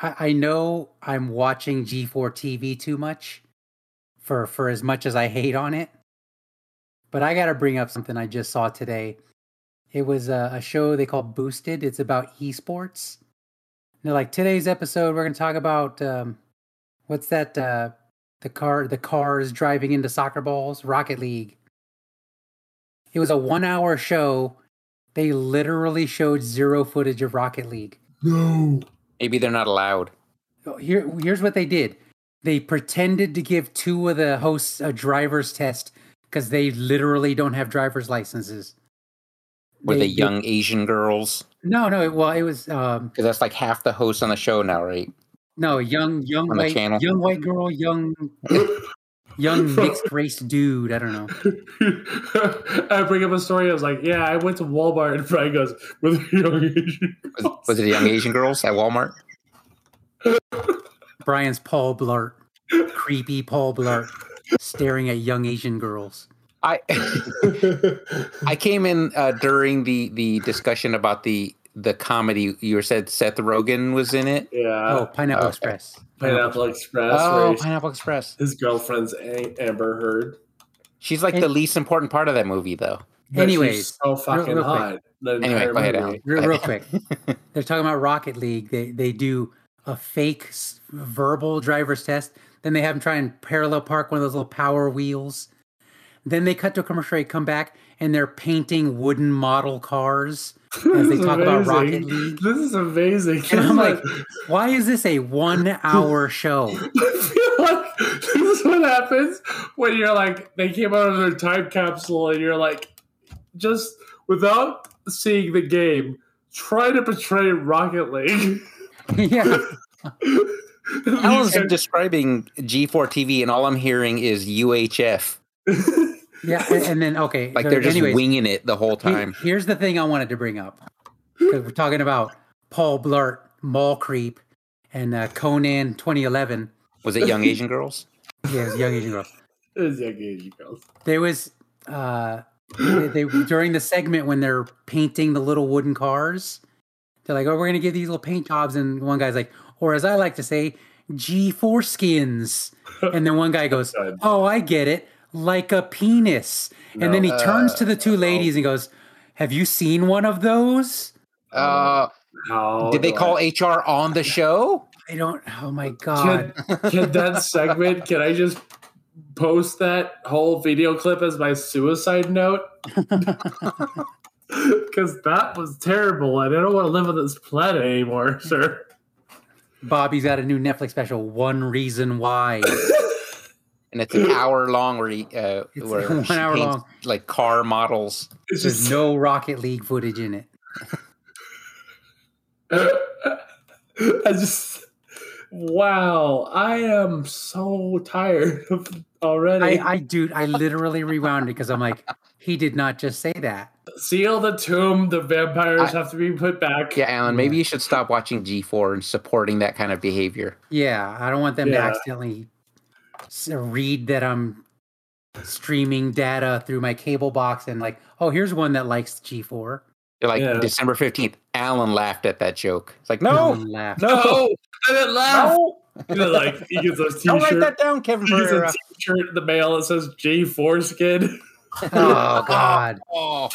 Speaker 2: I, I know I'm watching G4 TV too much for for as much as I hate on it. But I got to bring up something I just saw today. It was a, a show they call Boosted. It's about esports. They're like today's episode. We're going to talk about um, what's that? Uh, the car, the cars driving into soccer balls. Rocket League. It was a one-hour show. They literally showed zero footage of Rocket League.
Speaker 1: No.
Speaker 3: Maybe they're not allowed.
Speaker 2: Oh, Here, here's what they did. They pretended to give two of the hosts a driver's test because they literally don't have driver's licenses.
Speaker 3: Were they,
Speaker 2: they-
Speaker 3: young Asian girls?
Speaker 2: No, no. Well, it was um,
Speaker 3: Because that's like half the hosts on the show now, right?
Speaker 2: no young, young
Speaker 3: On
Speaker 2: white, young white girl, young, young mixed race dude. I don't know.
Speaker 1: I bring up a story. I was like, yeah, I went to Walmart and Brian goes, with a young Asian.
Speaker 3: Was, was it young Asian girls at Walmart?
Speaker 2: Brian's Paul Blart, creepy Paul Blart, staring at young Asian girls.
Speaker 3: I I came in uh, during the the discussion about the the comedy. You said Seth Rogen was in it.
Speaker 1: yeah.
Speaker 2: oh, Pineapple
Speaker 3: okay.
Speaker 2: Express.
Speaker 1: Pineapple Express.
Speaker 3: Oh, Pineapple Express.
Speaker 1: his girlfriend's A- Amber Heard.
Speaker 3: She's like
Speaker 2: And-
Speaker 3: the least important part of that movie, though.
Speaker 1: But
Speaker 2: Anyways,
Speaker 1: so fucking
Speaker 2: real quick.
Speaker 1: hot.
Speaker 3: Anyway, go ahead. Allen.
Speaker 2: real, real quick. They're talking about Rocket League. They they do a fake verbal driver's test. Then they have them try and parallel park one of those little power wheels. Then they cut to a commercial. They come back and they're painting wooden model cars as they
Speaker 1: This is
Speaker 2: talk about Rocket. League.
Speaker 1: This is amazing.
Speaker 2: And I'm like,
Speaker 1: is
Speaker 2: why is this a one hour show?
Speaker 1: I feel like this is what happens when you're like they came out of their time capsule and you're like just without seeing the game, try to portray Rocket League.
Speaker 2: yeah.
Speaker 3: I was describing G4 TV, and all I'm hearing is UHF.
Speaker 2: Yeah. And, and then, okay.
Speaker 3: Like
Speaker 2: so
Speaker 3: they're just
Speaker 2: anyways,
Speaker 3: winging it the whole
Speaker 2: he-
Speaker 3: time.
Speaker 2: here's the thing I wanted to bring up. Because we're talking about Paul Blart, Mall Creep, and uh, Conan 2011.
Speaker 3: Was it young Asian girls?
Speaker 2: Yeah, it was Young Asian Girl.
Speaker 1: It was young Asian girls.
Speaker 2: There was uh, they, they during the segment when they're painting the little wooden cars. They're like, "Oh, we're gonna give these little paint jobs," and one guy's like, or as I like to say, G4 skins. And then one guy goes, "Oh, I get it, like a penis." And then he
Speaker 3: No.
Speaker 2: turns to the two
Speaker 1: no.
Speaker 2: ladies and goes, "Have you seen one of those?"
Speaker 3: Uh,
Speaker 1: How
Speaker 3: did they call
Speaker 1: I-
Speaker 3: HR on the show?
Speaker 2: I don't. Oh my god!
Speaker 1: Can, can that segment? Can I just post that whole video clip as my suicide note? Because that was terrible, and I don't want to live on this planet anymore, sir.
Speaker 2: Bobbie's got a new Netflix special. One reason why.
Speaker 3: and it's an hour long where he uh,
Speaker 2: It's
Speaker 3: where
Speaker 2: one
Speaker 3: she
Speaker 2: hour
Speaker 3: paints,
Speaker 2: long.
Speaker 3: like car models.
Speaker 1: It's
Speaker 2: There's
Speaker 1: just
Speaker 2: no Rocket League footage in it.
Speaker 1: I just wow. I am so tired of already.
Speaker 2: I, I dude, I literally rewound it because I'm like, he did not just say that.
Speaker 1: Seal the tomb. The vampires
Speaker 3: I-
Speaker 1: have to be put back.
Speaker 3: Yeah, Allen, maybe you should stop watching G4 and supporting that kind of behavior.
Speaker 2: Yeah, I don't want them to accidentally s- read that I'm streaming data through my cable box and like, oh, here's one that likes G4.
Speaker 3: Like
Speaker 1: Yeah.
Speaker 3: December 15th, Allen laughed at that joke. It's like,
Speaker 2: And
Speaker 3: no,
Speaker 2: then
Speaker 3: no,
Speaker 1: I didn't laugh.
Speaker 3: no.
Speaker 1: You know, like he gets a
Speaker 3: Don't write that down, Kevin
Speaker 1: He gets a
Speaker 3: Pereira.
Speaker 1: t-shirt in the mail that says J Foreskin.
Speaker 2: Oh God!
Speaker 3: Oh,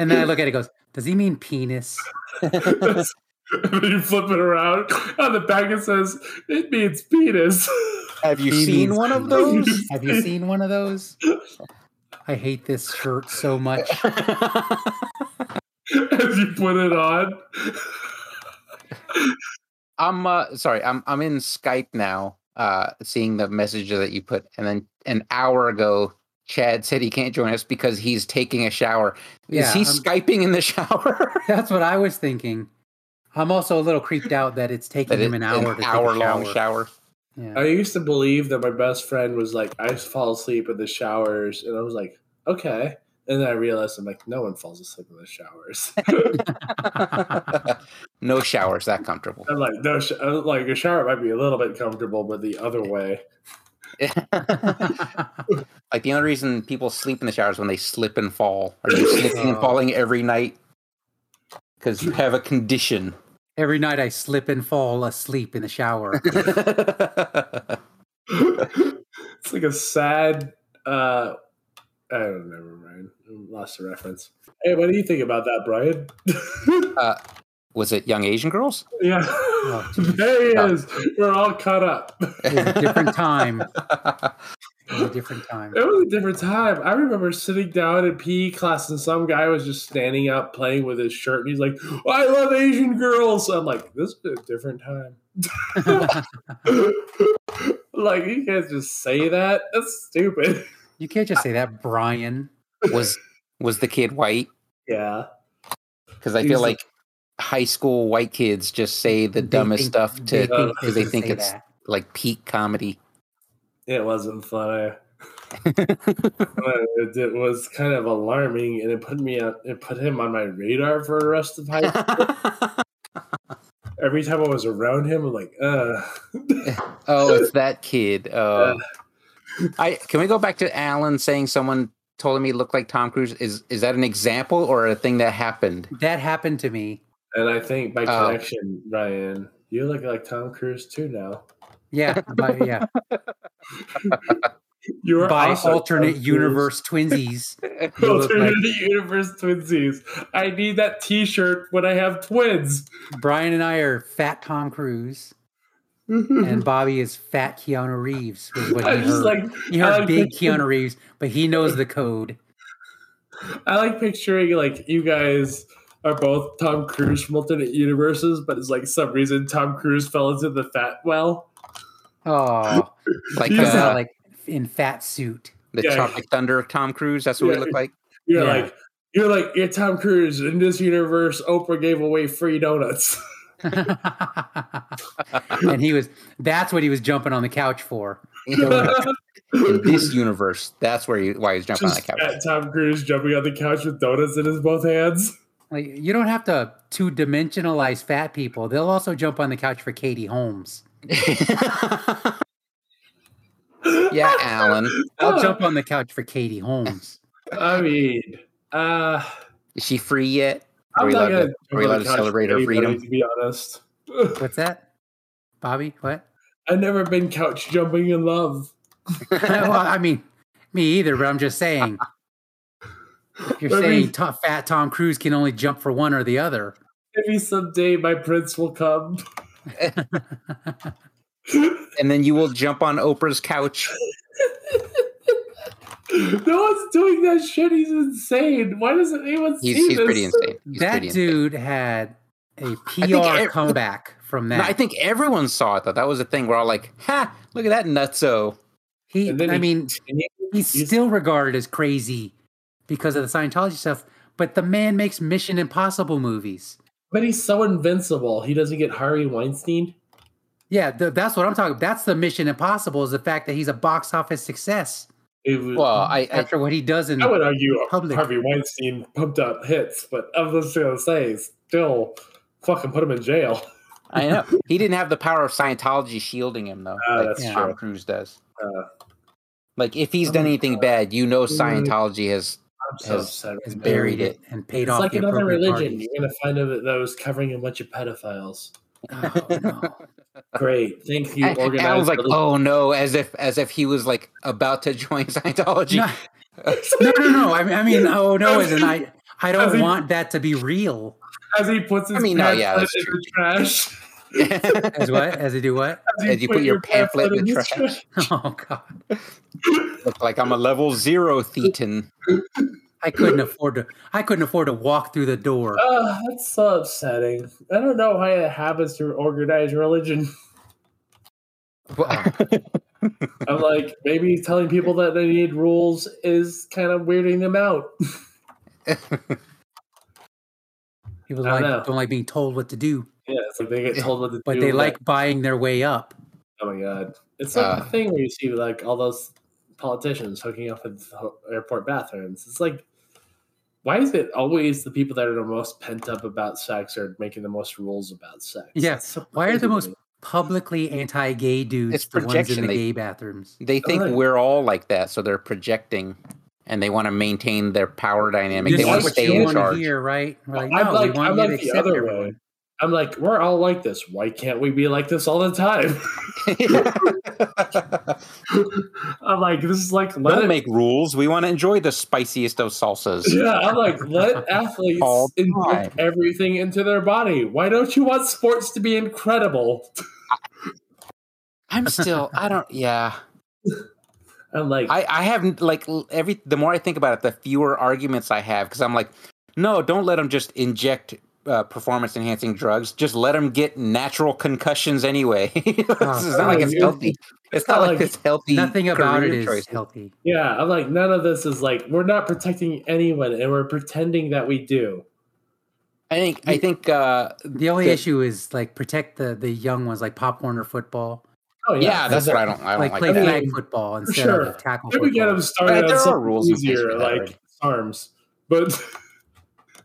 Speaker 2: And then I look at it, it goes, does he mean penis?
Speaker 1: and then you flip it around. On the back it says it means penis.
Speaker 3: Have you
Speaker 2: He
Speaker 3: seen one of those?
Speaker 2: Have you seen one of those? I hate this shirt so much.
Speaker 1: As you put it on.
Speaker 3: I'm uh, sorry, I'm I'm in Skype now, uh, seeing the message that you put, and then an hour ago, Chad said he can't join us because he's taking a shower. Is
Speaker 2: Yeah,
Speaker 3: he
Speaker 2: I'm-
Speaker 3: skyping in the shower?
Speaker 2: That's what I was thinking. I'm also a little creeped out that it's taking
Speaker 3: That
Speaker 2: him an hour to take a
Speaker 3: hour long
Speaker 2: shower.
Speaker 3: shower.
Speaker 2: Yeah.
Speaker 1: I used to believe that my best friend was like, I fall asleep in the showers. And I was like, okay. And then I realized I'm like, no one falls asleep in the showers.
Speaker 3: no showers that comfortable.
Speaker 1: I'm like, no, sh- like a shower might be a little bit comfortable, but the other way.
Speaker 3: like the only reason people sleep in the showers when they slip and fall. Are you slipping and
Speaker 2: Oh.
Speaker 3: falling every night? Because you have a condition.
Speaker 2: Every night I slip and fall asleep in the shower.
Speaker 1: it's like a sad. uh I don't know. Never mind. I lost the reference. Hey, what do you think about that, Brian?
Speaker 3: Was it Young Asian Girls?
Speaker 1: yeah,
Speaker 2: Oh,
Speaker 1: there he is. We're all caught up.
Speaker 2: It was a different time. It was a different time.
Speaker 1: It was a different time. I remember sitting down in PE class and some guy was just standing up playing with his shirt and he's like, I love Asian girls. I'm like, this is a different time. like, you can't just say that. That's stupid.
Speaker 2: You can't just say that, Brian.
Speaker 3: was was the kid white?
Speaker 1: Yeah.
Speaker 3: Because I
Speaker 1: He's
Speaker 3: feel like high school white kids just say the
Speaker 2: They
Speaker 3: dumbest
Speaker 2: think-
Speaker 3: stuff
Speaker 2: they
Speaker 3: to
Speaker 1: uh,
Speaker 2: think
Speaker 3: because they think it's
Speaker 2: that.
Speaker 3: like peak comedy.
Speaker 1: It wasn't funny. it, it was kind of alarming and it put me on, it put him on my radar for the rest of high school. Every time I was around him, I'm like, uh.
Speaker 3: oh, it's that kid. Oh. I can we go back to Allen saying someone told him he looked like Tom Cruise? Is is that an example or a thing that happened?
Speaker 2: That happened to me.
Speaker 1: And I think by
Speaker 3: Oh.
Speaker 1: connection, Ryan, you look like Tom Cruise too now.
Speaker 2: Yeah, by, yeah.
Speaker 1: You're
Speaker 2: by
Speaker 1: also Tom
Speaker 2: alternate universe twinsies.
Speaker 1: Alternate
Speaker 2: like-
Speaker 1: universe twinsies. I need that T-shirt when I have twins.
Speaker 2: Brian and I are fat Tom Cruise, and Bobbie is fat Keanu Reeves. Was what he
Speaker 1: I just
Speaker 2: heard.
Speaker 1: like
Speaker 2: he
Speaker 1: I
Speaker 2: heard
Speaker 1: like
Speaker 2: big
Speaker 1: picturing-
Speaker 2: Keanu Reeves, but he knows the code.
Speaker 1: I like picturing like you guys are both Tom Cruise from alternate universes, but it's like some reason Tom Cruise fell into the fat well.
Speaker 2: Oh,
Speaker 3: Like
Speaker 1: He's
Speaker 2: he's
Speaker 3: uh,
Speaker 2: not like in fat suit.
Speaker 3: the
Speaker 1: Yeah.
Speaker 3: Tropic Thunder of Tom Cruise. That's what
Speaker 1: Yeah.
Speaker 3: we look like.
Speaker 1: You're
Speaker 2: Yeah.
Speaker 1: like you're like you're Tom Cruise in this universe. Oprah gave away free donuts.
Speaker 2: and he was that's what he was jumping on the couch for.
Speaker 3: In this universe, that's where he, why he's jumping on the couch.
Speaker 1: Tom Cruise jumping on the couch with donuts in his both hands.
Speaker 2: Like you don't have to two dimensionalize fat people. They'll also jump on the couch for Katie Holmes.
Speaker 3: yeah, Allen.
Speaker 2: I'll jump on the couch for Katie Holmes.
Speaker 1: I mean, uh,
Speaker 3: Is she free yet? Are
Speaker 1: I'm
Speaker 3: we
Speaker 1: not
Speaker 3: allowed
Speaker 1: gonna
Speaker 3: to, are we allowed to celebrate
Speaker 1: her
Speaker 3: freedom?
Speaker 1: To be honest,
Speaker 2: What's that? Bobbie? What?
Speaker 1: I've never been couch jumping in love.
Speaker 2: well, I mean, me either, but I'm just saying. If you're
Speaker 1: I
Speaker 2: saying
Speaker 1: mean-
Speaker 2: to- fat Tom Cruise can only jump for one or the other.
Speaker 1: Maybe someday my prince will come.
Speaker 3: And then you will jump on Oprah's couch.
Speaker 1: no one's doing that shit. He's insane. Why doesn't anyone
Speaker 3: He's,
Speaker 1: see
Speaker 3: he's
Speaker 1: this?
Speaker 3: pretty insane. He's
Speaker 2: that
Speaker 3: pretty insane.
Speaker 2: dude had a
Speaker 3: think
Speaker 2: PR
Speaker 3: ev-
Speaker 2: comeback from that.
Speaker 3: No, I think everyone saw it though. That was a thing. We're all like, "Ha! Look at that nutso."
Speaker 2: He, I
Speaker 1: he
Speaker 2: mean,
Speaker 1: continued-
Speaker 2: he's
Speaker 1: he's-
Speaker 2: still regarded as crazy because of the Scientology stuff. But the man makes Mission Impossible movies.
Speaker 1: But he's so invincible. He doesn't get Harvey Weinstein.
Speaker 2: Yeah, th- that's what I'm talking. About. That's the Mission Impossible is the fact that he's a box office success
Speaker 1: It was,
Speaker 3: Well, I, I
Speaker 2: after what he does in.
Speaker 1: I would argue
Speaker 2: Public.
Speaker 1: Harvey Weinstein pumped out hits, but I'm just gonna say, still, fucking put him in jail.
Speaker 3: I know he didn't have the power of Scientology shielding him though,
Speaker 1: Ah,
Speaker 3: like
Speaker 1: that's
Speaker 3: Tom
Speaker 1: true.
Speaker 3: Cruise does.
Speaker 1: Uh,
Speaker 3: Like if he's done anything bad, you know
Speaker 1: Mm.
Speaker 3: Scientology has
Speaker 1: I'm so
Speaker 3: Has-
Speaker 1: upset.
Speaker 2: has buried it and paid
Speaker 1: It's
Speaker 2: off.
Speaker 1: It's like
Speaker 2: the
Speaker 1: another religion.
Speaker 2: parties.
Speaker 1: You're gonna find out that was covering a bunch of pedophiles.
Speaker 2: Oh, no.
Speaker 1: Great, thank you.
Speaker 3: And Allen's
Speaker 1: Organized
Speaker 3: like,
Speaker 1: religion.
Speaker 3: oh no, as if as if he was like about to join Scientology.
Speaker 2: No, no, no, no. I mean, I mean, oh no,
Speaker 1: As
Speaker 2: isn't I? I don't
Speaker 1: he-
Speaker 2: want that to be real.
Speaker 1: as he puts his
Speaker 3: I mean, no, yeah, that's
Speaker 1: in the trash.
Speaker 2: As what? As I do what?
Speaker 1: As,
Speaker 3: As you put your pamphlet in the
Speaker 1: his
Speaker 3: trash.
Speaker 2: Oh god,
Speaker 3: Look like I'm a level zero thetan.
Speaker 2: I couldn't afford to. I couldn't afford to walk through the door.
Speaker 1: Oh, that's so upsetting. I don't know why it happens to organized religion. I'm like, maybe telling people that they need rules is kind of weirding them out.
Speaker 2: People
Speaker 1: I
Speaker 2: like
Speaker 1: know.
Speaker 2: don't like being told what to do,
Speaker 1: Yeah, it's like they get told what to
Speaker 2: but
Speaker 1: do.
Speaker 2: they like buying their way up.
Speaker 1: oh my god, it's like
Speaker 3: Uh.
Speaker 1: the thing where you see like all those politicians hooking up with ho- airport bathrooms. It's like, why is it always the people that are the most pent up about sex are making the most rules about sex?
Speaker 2: Yeah,
Speaker 1: so
Speaker 2: why are the most. Publicly anti-gay dudes,
Speaker 3: It's
Speaker 2: the ones in the
Speaker 3: They-
Speaker 2: gay bathrooms.
Speaker 3: They think
Speaker 1: Right.
Speaker 3: we're all like that, so they're projecting, and they want to maintain their power dynamic.
Speaker 1: This
Speaker 3: they want to
Speaker 1: what
Speaker 3: stay in charge.
Speaker 2: hear, right? We're like,
Speaker 1: I'm
Speaker 2: no,
Speaker 1: like,
Speaker 2: want
Speaker 1: I'm like
Speaker 2: to
Speaker 1: the
Speaker 2: accept
Speaker 1: other
Speaker 2: everyone.
Speaker 1: way. I'm like, we're all like this. Why can't we be like this all the time? I'm like, this is like let
Speaker 3: don't
Speaker 1: it,
Speaker 3: make rules. We want to enjoy the spiciest of salsas.
Speaker 1: yeah. I'm like, let athletes inject everything into their body. Why don't you want sports to be incredible?
Speaker 3: I'm still. I don't. Yeah.
Speaker 1: I'm like,
Speaker 3: I, I have like every the more I think about it, the fewer arguments I have because I'm like, no, don't let them just inject uh, performance enhancing drugs. Just let them get natural concussions anyway. it's not like it's healthy. It's not like
Speaker 1: like-
Speaker 3: it's healthy.
Speaker 2: Nothing about it
Speaker 3: career choices.
Speaker 2: healthy.
Speaker 1: yeah. I'm like, none of this is like we're not protecting anyone, and we're pretending that we do.
Speaker 3: I think I think uh,
Speaker 2: The only
Speaker 3: The-
Speaker 2: issue is like protect the the young ones, like popcorn or football,
Speaker 1: Oh
Speaker 3: yeah, that's what I don't I don't
Speaker 2: like
Speaker 3: like.
Speaker 2: play
Speaker 3: that.
Speaker 2: flag
Speaker 1: mean,
Speaker 2: football instead
Speaker 1: sure.
Speaker 2: of tackle
Speaker 1: Maybe get them started on
Speaker 3: there are rules
Speaker 1: easier,
Speaker 3: for
Speaker 1: like
Speaker 3: already.
Speaker 1: arms, but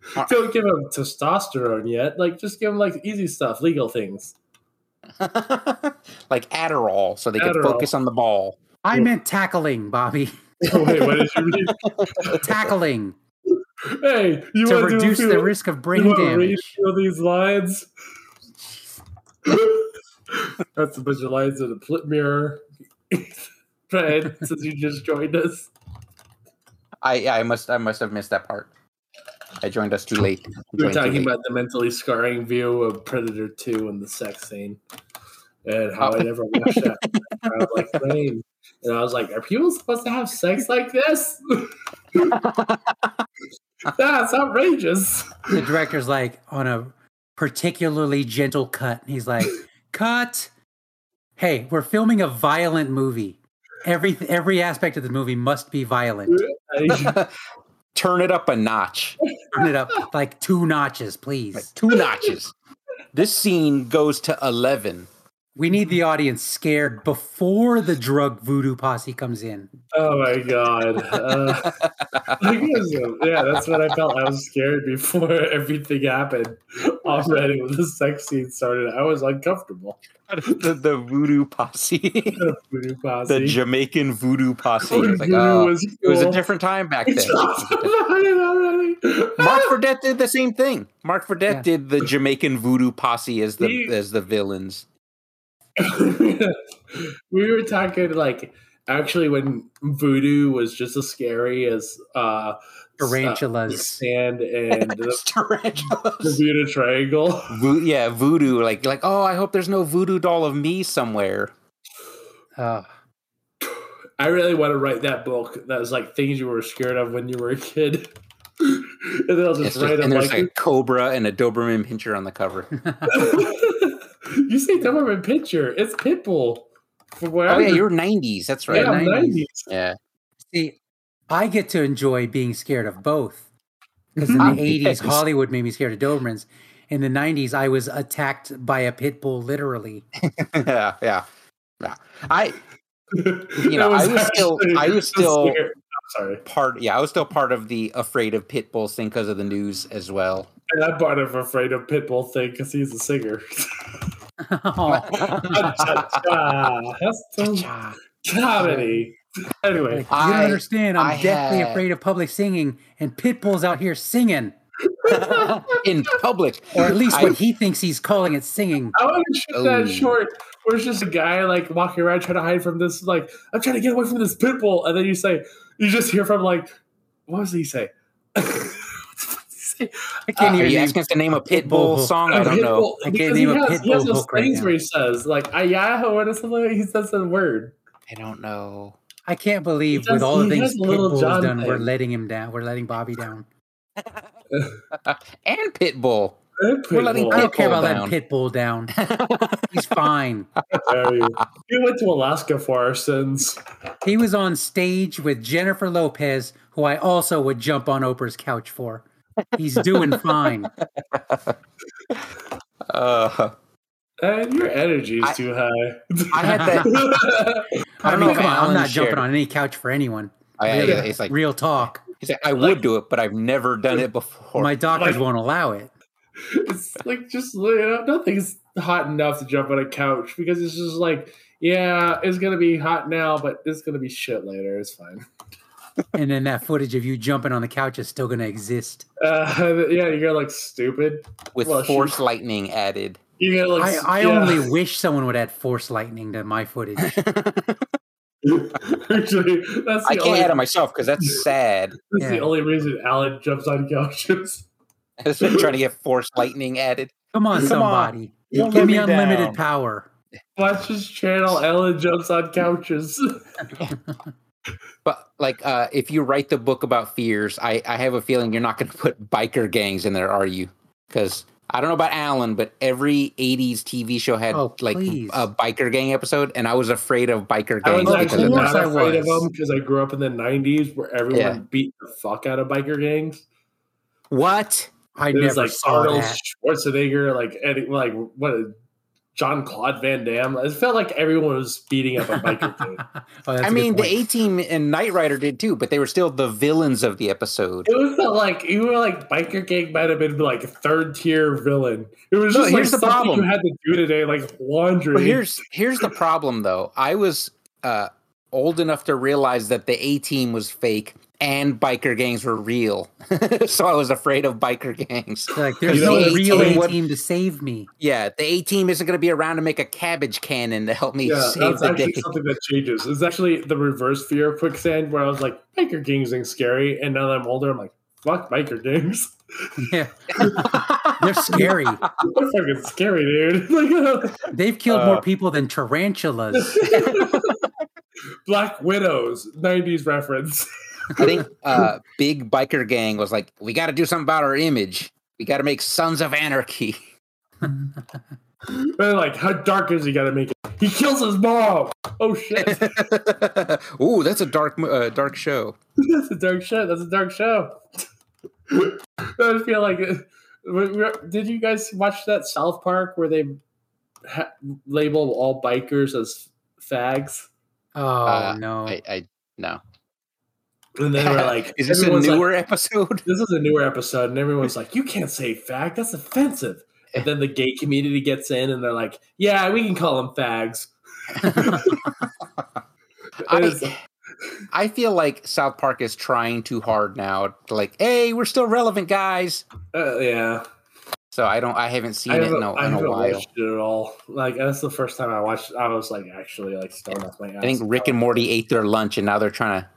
Speaker 1: don't give him testosterone yet. Like, just give him like easy stuff, legal things.
Speaker 3: like Adderall, so they can focus on the ball.
Speaker 2: I meant tackling, Bobbie.
Speaker 1: Oh, wait, what did you mean?
Speaker 2: tackling
Speaker 1: hey, you
Speaker 2: to
Speaker 1: want to
Speaker 2: reduce
Speaker 1: do
Speaker 2: the risk of brain
Speaker 1: you wanna read
Speaker 2: damage.
Speaker 1: through these lines? That's a bunch of lines in a flip mirror. Fred, since you just joined us.
Speaker 3: I I must I must have missed that part. I joined us too late.
Speaker 1: We're
Speaker 3: Joined too
Speaker 1: talking
Speaker 3: late.
Speaker 1: about the mentally scarring view of Predator 2 and the sex scene. And how
Speaker 3: Oh.
Speaker 1: I never watched that. I was like, Rain. And I was like, are people supposed to have sex like this? That's outrageous.
Speaker 2: The director's like on a particularly gentle cut. He's like, "Cut! Hey, we're filming a violent movie. Every every aspect of the movie must be violent.
Speaker 1: I-
Speaker 3: Turn it up a notch,
Speaker 2: Turn it up like two notches, please.
Speaker 3: like two notches. This scene goes to eleven.
Speaker 2: We need the audience scared before the drug voodoo posse comes in.
Speaker 1: oh my God. Uh, guess, yeah, that's what I felt. I was scared before everything happened. Already when the sex scene started, I was uncomfortable.
Speaker 3: the, the voodoo posse,
Speaker 1: The voodoo posse.
Speaker 3: the Jamaican voodoo posse. It was like,
Speaker 1: Voodoo
Speaker 3: oh,
Speaker 1: was
Speaker 3: it was a different time back then.
Speaker 1: talked about it. Marked
Speaker 3: for Death did the same thing. Marked for Death
Speaker 2: Yeah.
Speaker 3: did the Jamaican voodoo posse as the
Speaker 1: He-
Speaker 3: as the villains.
Speaker 1: we were talking like actually when voodoo was just as scary as uh
Speaker 2: Tarantulas.
Speaker 1: sand and the
Speaker 3: Tarantulas.
Speaker 1: Bermuda Triangle.
Speaker 3: Vo- yeah, voodoo. Like like oh, I hope there's no voodoo doll of me somewhere.
Speaker 2: Uh,
Speaker 1: I really want to write that book that was like things you were scared of when you were a kid. and then I'll
Speaker 3: It's
Speaker 1: just
Speaker 3: just-
Speaker 1: write
Speaker 3: and
Speaker 1: them
Speaker 3: there's
Speaker 1: like,
Speaker 3: like a cobra and a Doberman pinscher on the cover.
Speaker 1: You say Doberman picture. It's Pitbull. From where
Speaker 3: Oh
Speaker 1: I'm
Speaker 3: yeah, you're '90s. That's right.
Speaker 1: yeah,
Speaker 2: 90s.
Speaker 1: 90s.
Speaker 3: Yeah.
Speaker 2: See, I get to enjoy being scared of both. Because in
Speaker 3: Ah,
Speaker 2: the 80s. Hollywood made me scared of Dobermans. In the 90s, I was attacked by a pit bull, literally.
Speaker 3: yeah, yeah, yeah. I
Speaker 1: you
Speaker 3: know, I was still- I was still-
Speaker 1: sorry.
Speaker 3: part. Yeah, I was still part of the afraid of pit bulls thing because of the news as well.
Speaker 1: And I'm part of afraid of Pitbull thing because he's a singer.
Speaker 2: Oh,
Speaker 1: Cha-cha-cha. That's some comedy. Anyway,
Speaker 2: like, you
Speaker 3: I-
Speaker 2: don't understand. I'm
Speaker 3: I
Speaker 2: deathly
Speaker 3: had-
Speaker 2: afraid of public singing, and pit bulls out here singing,
Speaker 3: in public.
Speaker 2: or at least
Speaker 3: I-
Speaker 2: what he thinks he's calling it singing.
Speaker 1: I want to shoot
Speaker 3: Oh.
Speaker 1: that short where it's just a guy like walking around trying to hide from this, like, I'm trying to get away from this pit bull. And then you say, you just hear from like, what does he say? what the fuck does he say?
Speaker 2: I can't
Speaker 1: Uh,
Speaker 3: Are
Speaker 2: even
Speaker 3: you
Speaker 2: name.
Speaker 3: asking us to name a pit bull
Speaker 2: Pitbull.
Speaker 3: song? I don't
Speaker 1: pit
Speaker 3: know.
Speaker 1: bull-
Speaker 2: I can't
Speaker 1: because
Speaker 2: name
Speaker 1: he
Speaker 2: a
Speaker 1: has,
Speaker 2: pit
Speaker 1: He has
Speaker 2: bull
Speaker 1: those
Speaker 2: hook right
Speaker 1: things
Speaker 2: now.
Speaker 1: where he says, like, ayaho or something. like- He says a word.
Speaker 3: I don't know.
Speaker 2: I can't believe
Speaker 1: does-
Speaker 2: with all the things
Speaker 1: has a little
Speaker 2: Pitbull's
Speaker 1: John
Speaker 2: done, we're letting him down. We're letting Bobbie down.
Speaker 3: And pit bull.
Speaker 1: And
Speaker 3: We're letting
Speaker 1: Pitbull.
Speaker 2: I don't care about
Speaker 3: down.
Speaker 2: letting Pitbull down. He's fine.
Speaker 1: Tell you. We went to Alaska for our sins.
Speaker 2: He was on stage with Jennifer Lopez, who I also would jump on Oprah's couch for. He's doing fine.
Speaker 3: Uh,
Speaker 1: And your energy is
Speaker 3: I-
Speaker 1: too high.
Speaker 3: I had that.
Speaker 2: I,
Speaker 3: I don't
Speaker 2: mean, come on, I'm
Speaker 3: Allen
Speaker 2: not jumping on any couch for anyone.
Speaker 3: I,
Speaker 2: Really,
Speaker 3: it's like
Speaker 2: real talk.
Speaker 3: he's like, I would do it, but I've never done it before.
Speaker 2: My doctors
Speaker 1: Like-
Speaker 2: won't allow it.
Speaker 1: it's like just you know, nothing's hot enough to jump on a couch because it's just like, yeah, it's gonna be hot now, but it's gonna be shit later. It's fine.
Speaker 2: And then that footage of you jumping on the couch is still going to exist.
Speaker 1: Uh, yeah, you're gonna look stupid.
Speaker 3: with
Speaker 1: Well,
Speaker 3: force
Speaker 1: shoot.
Speaker 3: lightning added.
Speaker 1: You're gonna look.
Speaker 2: I, I
Speaker 1: yeah.
Speaker 2: only wish someone would add force lightning to my footage.
Speaker 1: Actually, that's the
Speaker 3: I can't
Speaker 1: only.
Speaker 3: add it myself because that's sad.
Speaker 1: That's
Speaker 2: Yeah.
Speaker 1: the only reason Allen jumps on couches.
Speaker 3: I was trying to get force lightning added.
Speaker 2: Come on,
Speaker 3: Come
Speaker 2: somebody.
Speaker 3: Don't
Speaker 2: Give me
Speaker 3: me
Speaker 2: unlimited
Speaker 3: down.
Speaker 2: power.
Speaker 1: Watch his channel. Allen jumps on couches.
Speaker 3: But like, uh, if you write the book about fears, I, I have a feeling you're not going to put biker gangs in there, are you? Because I don't know about Allen, but every '80s TV show had
Speaker 2: Oh,
Speaker 3: like a biker gang episode, and I was afraid of biker gangs.
Speaker 1: I
Speaker 3: gangs
Speaker 1: was
Speaker 2: of
Speaker 3: because
Speaker 1: actually
Speaker 3: of
Speaker 2: course
Speaker 3: that.
Speaker 1: not afraid of them because I grew up in the '90s where everyone
Speaker 3: Yeah.
Speaker 1: beat the fuck out of biker gangs.
Speaker 3: What?
Speaker 2: I
Speaker 1: It
Speaker 2: never
Speaker 1: was like
Speaker 2: saw
Speaker 1: Arnold
Speaker 2: that.
Speaker 1: Schwarzenegger, like Eddie, like what? Jean-Claude Van Damme. It felt like everyone was beating up a biker gang.
Speaker 2: Oh, that's
Speaker 3: I
Speaker 2: a
Speaker 3: mean, the. A Team and Knight Rider did too, but they were still the villains of the episode.
Speaker 1: It was like you were like biker gang might have been like a third tier villain. It was
Speaker 3: No,
Speaker 1: just like
Speaker 3: here's the problem.
Speaker 1: you had to do today, like laundry.
Speaker 3: But here's here's the problem though. I was uh, old enough to realize that the A team was fake and biker gangs were real, so I was afraid of biker gangs.
Speaker 2: like there's
Speaker 1: You
Speaker 2: no
Speaker 1: it's
Speaker 2: real A team to save me.
Speaker 3: Yeah, the A team isn't going to be around to make a cabbage cannon to help me
Speaker 1: yeah,
Speaker 3: save
Speaker 1: that's
Speaker 3: the
Speaker 1: actually
Speaker 3: day.
Speaker 1: something that changes. It's actually the reverse fear of quicksand, where I was like, biker gangs ain't scary, and now that I'm older, I'm like, fuck biker gangs.
Speaker 2: Yeah, they're scary.
Speaker 1: They're fucking scary, dude. Like,
Speaker 2: They've killed
Speaker 3: Uh,
Speaker 2: more people than tarantulas.
Speaker 1: Black Widows, '90s reference.
Speaker 3: I think uh, big biker gang was like, we got to do something about our image. We got to make Sons of Anarchy.
Speaker 1: They're like, how dark is he got to make it? He kills his mom. Oh shit,
Speaker 3: Ooh, that's a dark uh, dark show.
Speaker 1: that's a dark show. That's a dark show. I feel like. it- we- we- Did you guys watch that South Park where they ha- label all bikers as fags?
Speaker 2: Oh
Speaker 3: Uh,
Speaker 2: no!
Speaker 3: I, I no.
Speaker 1: And then they were like,
Speaker 3: Is this a
Speaker 1: everyone's like,
Speaker 3: newer episode?
Speaker 1: this is a newer episode, and everyone's like, "You can't say fag. That's offensive." And then the gay community gets in, and they're like, "Yeah, we can call them fags."
Speaker 3: I, I feel like South Park is trying too hard now. Like, hey, we're still relevant, guys.
Speaker 1: uh, yeah,
Speaker 3: So I don't. I haven't seen
Speaker 1: I
Speaker 3: it
Speaker 1: haven't,
Speaker 3: in a,
Speaker 1: I
Speaker 3: in a while.
Speaker 1: watched it at all. Like that's the first time I watched. I was like actually like stoned off my ass.
Speaker 3: I think Rick and Morty ate their lunch, and now they're trying to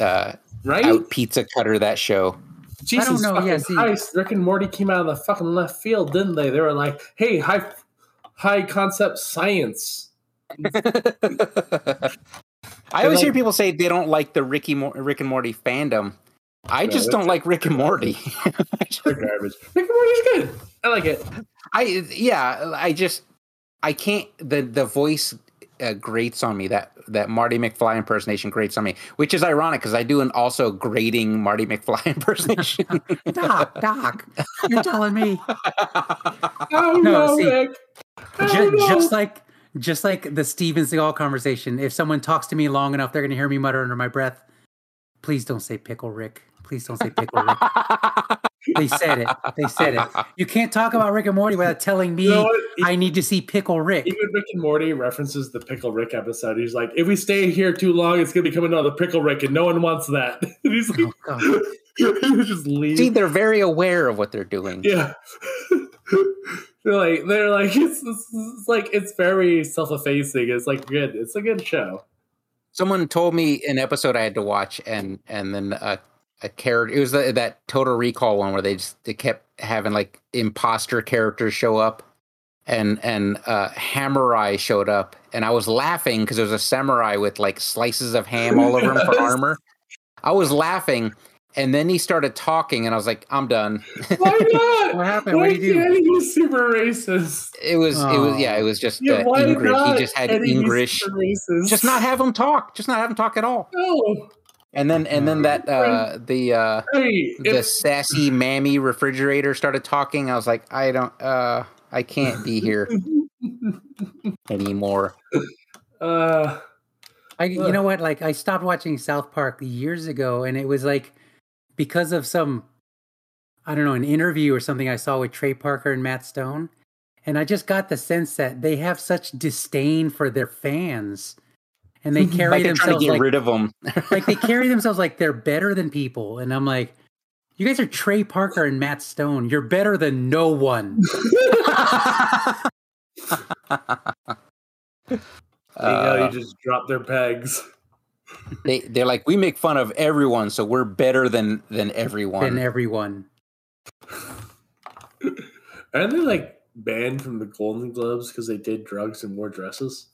Speaker 3: uh,
Speaker 1: right.
Speaker 3: out pizza cutter that show.
Speaker 1: Jesus
Speaker 2: I don't know,
Speaker 1: fucking
Speaker 2: yeah, see-
Speaker 1: Christ. Rick and Morty came out of the fucking left field, didn't they? They were like, "Hey, high, high concept science."
Speaker 3: I always
Speaker 1: like-
Speaker 3: hear people say they don't like the Ricky Mor- Rick and Morty fandom. I
Speaker 1: No,
Speaker 3: just don't like Rick and Morty.
Speaker 1: They're garbage. Rick and Morty's good. I like it.
Speaker 3: I yeah, I just I can't the the voice uh, grates on me. That that Marty McFly impersonation grates on me, which is ironic because I do an also grating Marty McFly impersonation.
Speaker 2: Doc, Doc, you're telling me.
Speaker 1: Oh
Speaker 2: No,
Speaker 1: no,
Speaker 2: see,
Speaker 1: Rick. Oh,
Speaker 2: Ju-
Speaker 1: no.
Speaker 2: just like just like the Steven Seagal conversation. If someone talks to me long enough, they're going to hear me mutter under my breath, "Please don't say pickle Rick. Please don't say pickle Rick." they said it. They said it. You can't talk about Rick and Morty without telling me
Speaker 1: You know?
Speaker 2: I need to see pickle Rick.
Speaker 1: Even Rick and Morty references the Pickle Rick episode. He's like, if we stay here too long, it's gonna become another Pickle Rick, and no one wants that. And he's like,
Speaker 2: Oh,
Speaker 1: he just leave.
Speaker 3: See, they're very aware of what they're doing.
Speaker 1: Yeah. they're like they're like it's, it's, it's like it's very self-effacing. It's like good. It's a good show.
Speaker 3: Someone told me an episode I had to watch, and and then a, a character. It was the, that Total Recall one where they just they kept having like imposter characters show up, and and uh, Hamurai showed up, and I was laughing because there was a samurai with like slices of ham all over him for armor. I was laughing, and then he started talking, and I was like, I'm done.
Speaker 1: Why not?
Speaker 2: What happened?
Speaker 1: Why
Speaker 2: What did he do?
Speaker 1: he be super racist?
Speaker 3: It was it was yeah,
Speaker 2: Oh.
Speaker 3: it was just
Speaker 1: Yeah,
Speaker 3: uh, English. He just had
Speaker 1: be
Speaker 3: English. Just not have him talk. Just not have him talk at all.
Speaker 1: No.
Speaker 3: And then and then that uh the uh
Speaker 1: Hey,
Speaker 3: the
Speaker 1: if,
Speaker 3: sassy mammy refrigerator started talking. I was like, I don't uh I can't be here anymore.
Speaker 1: uh,
Speaker 2: I, you know what? Like, I stopped watching South Park years ago, and it was like because of some, I don't know, an interview or something I saw with Trey Parker and Matt Stone, and I just got the sense that they have such disdain for their fans, and they carry
Speaker 3: Like they're trying to
Speaker 2: themselves
Speaker 3: get
Speaker 2: like,
Speaker 3: rid of them.
Speaker 2: like they carry themselves like they're better than people, and I'm like, you guys are Trey Parker and Matt Stone. You're better than no one.
Speaker 1: you know,
Speaker 3: Uh,
Speaker 1: you just drop their pegs.
Speaker 3: they they're like, we make fun of everyone, so we're better than than everyone.
Speaker 2: Than everyone.
Speaker 1: Aren't they like banned from the Golden Globes because they did drugs and wore dresses?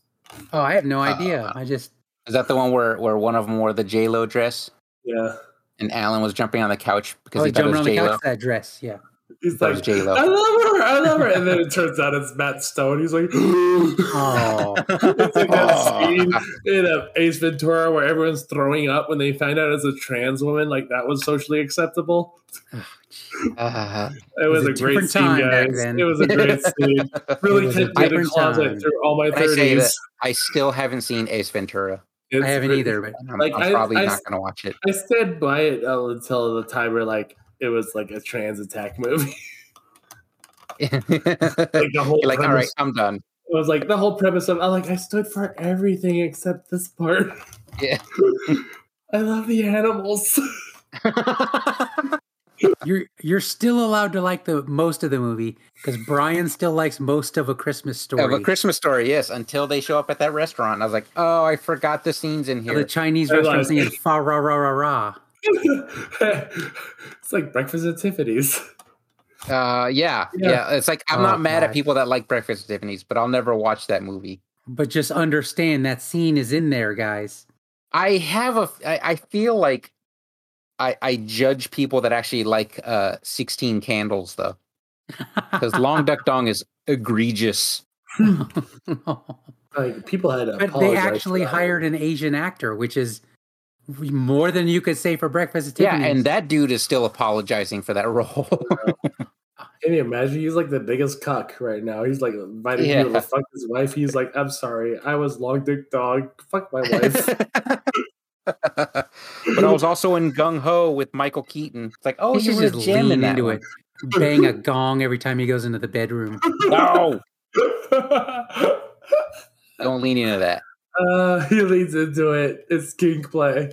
Speaker 2: Oh, I have no idea.
Speaker 3: Uh,
Speaker 2: I just
Speaker 3: Is that the one where where one of them wore the J Lo dress
Speaker 1: Yeah.
Speaker 3: and Allen was jumping on the couch because
Speaker 2: oh,
Speaker 3: he thought it was
Speaker 2: on the
Speaker 3: J Lo?
Speaker 2: couch that dress. Yeah.
Speaker 1: He's
Speaker 3: That
Speaker 1: like,
Speaker 3: J-Lo.
Speaker 1: I love her, I love her. And then it turns out it's Matt Stone. He's like,
Speaker 2: Oh.
Speaker 1: it's like that
Speaker 3: Oh.
Speaker 1: scene in uh, Ace Ventura where everyone's throwing up when they find out it's a trans woman. Like that was socially acceptable.
Speaker 3: Uh,
Speaker 1: It was,
Speaker 2: was a
Speaker 1: a, great scene, guys. It was a great scene. Really
Speaker 2: It a
Speaker 1: kept me in the
Speaker 2: different
Speaker 1: closet
Speaker 2: time.
Speaker 1: through all my
Speaker 3: Can I
Speaker 1: thirties.
Speaker 3: I still haven't seen Ace Ventura.
Speaker 2: I haven't either, but
Speaker 3: I'm,
Speaker 1: Like,
Speaker 3: I'm probably
Speaker 1: I-
Speaker 3: not going to watch it.
Speaker 1: I stand by it until the time where like it was like a trans attack movie. like the whole
Speaker 3: You're like, all right,
Speaker 1: premise-
Speaker 3: I'm done.
Speaker 1: It was like the whole premise of I like I stood for everything except this part.
Speaker 3: Yeah.
Speaker 1: I love the animals.
Speaker 2: you're you're still allowed to like the most of the movie because Brian still likes most of a Christmas story.
Speaker 3: Of a Christmas story, yes. Until they show up at that restaurant, I was like, "Oh, I forgot the scenes in here.
Speaker 2: the.
Speaker 1: Chinese
Speaker 2: restaurant
Speaker 1: like-
Speaker 2: singing fa ra ra ra ra.
Speaker 1: it's like breakfast at Tiffany's.
Speaker 3: Uh, yeah,
Speaker 1: Yeah.
Speaker 3: yeah, It's like I'm
Speaker 2: Oh,
Speaker 3: not mad at people that like Breakfast at Tiffany's, but I'll never watch that movie.
Speaker 2: But just understand that scene is in there, guys.
Speaker 3: I have a. I, I feel like I I judge people that actually like uh 16 Candles though, because Long Duck Dong is egregious.
Speaker 1: Like people had to
Speaker 2: but they actually hired an Asian actor, which is more than you could say for Breakfast at
Speaker 3: Yeah, and that dude is still apologizing for that role.
Speaker 1: Can you imagine? He's like the biggest cuck right now. He's like inviting
Speaker 3: Yeah.
Speaker 1: people to fuck his wife. He's like, I'm sorry, I was long dick dog. Fuck my wife.
Speaker 3: but I was also in Gung Ho with Michael Keaton. It's like, oh,
Speaker 2: he
Speaker 3: you
Speaker 2: should
Speaker 3: were
Speaker 2: just
Speaker 3: Jim in
Speaker 2: lean
Speaker 3: that
Speaker 2: into
Speaker 3: one.
Speaker 2: it, bang a gong every time he goes into the bedroom.
Speaker 3: No, don't lean into that.
Speaker 1: Uh, he leads into it. It's kink play.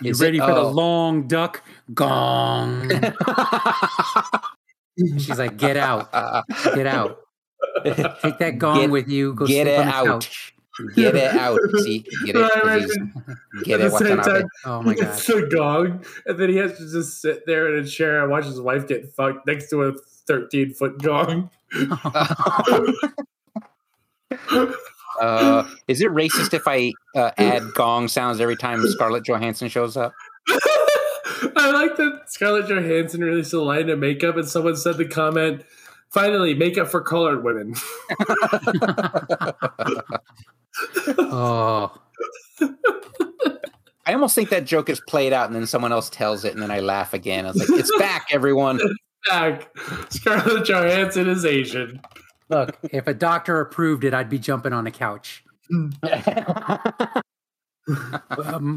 Speaker 2: You
Speaker 3: Is it-
Speaker 2: ready for the
Speaker 3: oh.
Speaker 2: long duck? Gong. She's like, get out, get out. Take that gong
Speaker 3: Get-
Speaker 2: with you. Go
Speaker 3: get
Speaker 2: sleep
Speaker 3: it
Speaker 2: on the
Speaker 3: out.
Speaker 2: couch.
Speaker 3: Get it out. See, get it.
Speaker 1: Right,
Speaker 3: 'cause
Speaker 1: right.
Speaker 3: he's- Get
Speaker 1: At
Speaker 3: it.
Speaker 1: the same
Speaker 3: on
Speaker 1: time,
Speaker 2: Oh my
Speaker 1: he
Speaker 2: god.
Speaker 1: gets the gong, and then he has to just sit there in a chair and watch his wife get fucked next to a 13 foot gong.
Speaker 3: Uh, is it racist if I uh, add gong sounds every time Scarlett Johansson shows up?
Speaker 1: I like that Scarlett Johansson released a line of makeup, and someone said the comment, "Finally, makeup for colored women."
Speaker 2: Oh,
Speaker 3: I almost think that joke is played out, and then someone else tells it, and then I laugh again. I was like, "It's back, everyone!"
Speaker 1: Back. Scarlett Johansson is Asian.
Speaker 2: Look, if a doctor approved it, I'd be jumping on a couch. Um,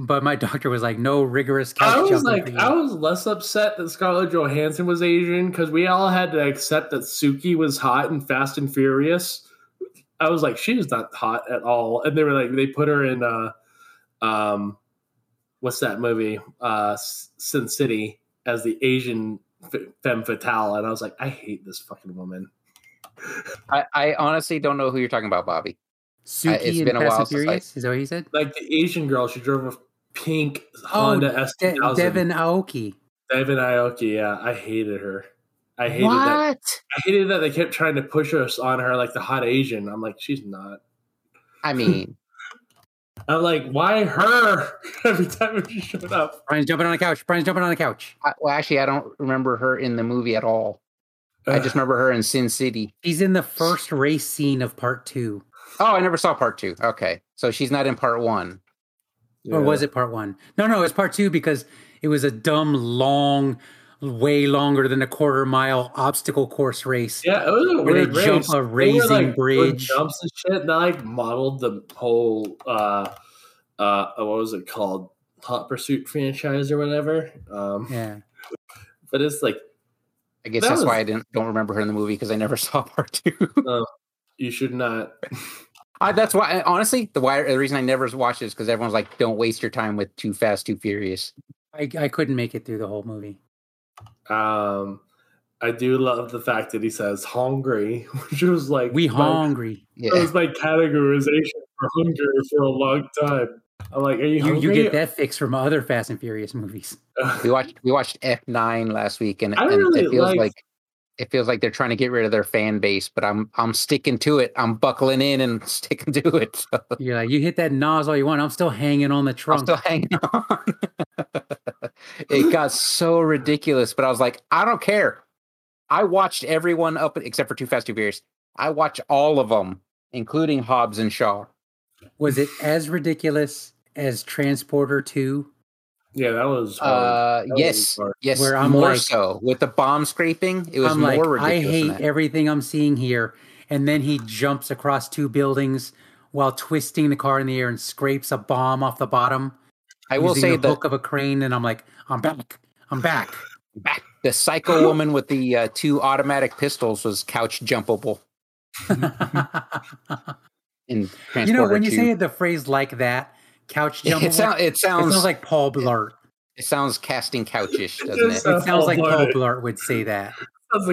Speaker 2: but my doctor was like, no rigorous couch
Speaker 1: I was like. I was less upset that Scarlett Johansson was Asian because we all had to accept that Suki was hot and Fast and Furious. I was like, she she's not hot at all, and they were like, they put her in, uh, um, what's that movie, uh, Sin City as the Asian f- femme fatale, and I was like, I hate this fucking woman.
Speaker 3: I, I honestly don't know who you're talking about, Bobby.
Speaker 2: Suki
Speaker 3: it's
Speaker 2: in
Speaker 3: been a while
Speaker 2: and
Speaker 3: since I-
Speaker 2: Furious? Is that what he said?
Speaker 1: Like the Asian girl, she drove a pink
Speaker 2: Oh,
Speaker 1: Honda S
Speaker 2: De- Devon Aoki.
Speaker 1: Devon Aoki, yeah, I hated her. I hated that. I hated that they kept trying to push us on her like the hot Asian. I'm like, she's not.
Speaker 3: I mean,
Speaker 1: I'm like, why her? Every time she showed up.
Speaker 2: Brian's jumping on a couch. Brian's jumping on a couch.
Speaker 3: I, well, actually, I don't remember her in the movie at all. I just remember her in Sin City.
Speaker 2: She's in the first race scene of part two.
Speaker 3: Oh, I never saw part two. Okay, so she's not in part one.
Speaker 2: Or was it part one? No, no, it's part two because it was a dumb, long, way longer than a quarter mile obstacle course race.
Speaker 1: Yeah, it was a
Speaker 2: Where they
Speaker 1: weird
Speaker 2: jump
Speaker 1: race.
Speaker 2: a
Speaker 1: They were,
Speaker 2: raising
Speaker 1: like,
Speaker 2: bridge.
Speaker 1: jumps and shit. They like modeled the whole uh uh what was it called? Hot Pursuit franchise or whatever. Um
Speaker 2: Yeah.
Speaker 1: but it's like
Speaker 3: I guess
Speaker 1: That
Speaker 3: that's
Speaker 1: was-
Speaker 3: why I didn't don't remember her in the movie because I never saw part two.
Speaker 1: you should not
Speaker 3: I, that's why, honestly, the why the reason I never watched it is because everyone's like, "Don't waste your time with Too Fast, Too Furious."
Speaker 2: I, I couldn't make it through the whole movie.
Speaker 1: um I do love the fact that he says hungry, which was like
Speaker 2: We
Speaker 1: my-
Speaker 2: hungry.
Speaker 1: That
Speaker 3: Yeah,
Speaker 1: was my categorization for hunger for a long time. I'm like, are you
Speaker 2: You,
Speaker 1: hungry?
Speaker 2: you get that fix from other Fast and Furious movies.
Speaker 3: we watched we watched F nine last week, and, and
Speaker 1: really
Speaker 3: it feels
Speaker 1: liked-
Speaker 3: like it feels like they're trying to get rid of their fan base. But I'm I'm sticking to it. I'm buckling in and sticking to it. So
Speaker 2: You're like, you hit that NOS all you want. I'm still hanging on the
Speaker 3: I'm
Speaker 2: trunk.
Speaker 3: still hanging on. it got so ridiculous, but I was like, I don't care. I watched everyone up except for Too Fast, Too Furious. I watched all of them, including Hobbs and Shaw.
Speaker 2: Was it as ridiculous as Transporter 2?
Speaker 1: yeah, that was hard.
Speaker 3: Uh,
Speaker 1: That was
Speaker 3: yes,
Speaker 1: hard.
Speaker 3: yes,
Speaker 2: Where I'm
Speaker 3: more
Speaker 2: like-
Speaker 3: so with the bomb scraping. It was
Speaker 2: I'm
Speaker 3: more
Speaker 2: like, I
Speaker 3: ridiculous. than
Speaker 2: hate everything I'm seeing here. And then he jumps across two buildings while twisting the car in the air and scrapes a bomb off the bottom.
Speaker 3: I will
Speaker 2: using
Speaker 3: say
Speaker 2: the
Speaker 3: that
Speaker 2: hook of a crane, and I'm like, I'm back. I'm back.
Speaker 3: back, the psycho woman with the uh, two automatic pistols was couch jumpable in Transporter
Speaker 2: you know, when you
Speaker 3: 2.
Speaker 2: say the phrase like that, couch jumpable,
Speaker 3: it, sound, it
Speaker 2: it
Speaker 3: sounds
Speaker 2: sounds like Paul Blart.
Speaker 3: it sounds casting couchish, doesn't
Speaker 1: does
Speaker 3: it?
Speaker 1: sound-
Speaker 2: It sounds like Paul
Speaker 1: Paul
Speaker 2: Blart would say that.
Speaker 1: That's
Speaker 3: She's,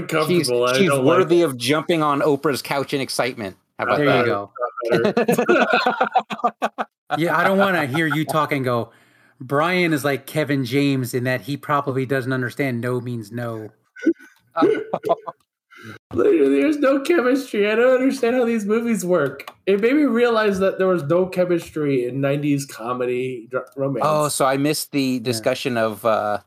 Speaker 1: uncomfortable. I
Speaker 3: she's
Speaker 1: don't
Speaker 3: worthy of jumping on Oprah's couch in excitement. How about
Speaker 2: There
Speaker 3: that?
Speaker 2: you go. Yeah, I don't want to hear you talk and go. Brian is like Kevin James in that he probably doesn't understand no means no.
Speaker 1: There's no chemistry. I don't understand how these movies work. It made me realize that there was no chemistry in '90s comedy dr- romance.
Speaker 3: Oh, so I missed the discussion of uh,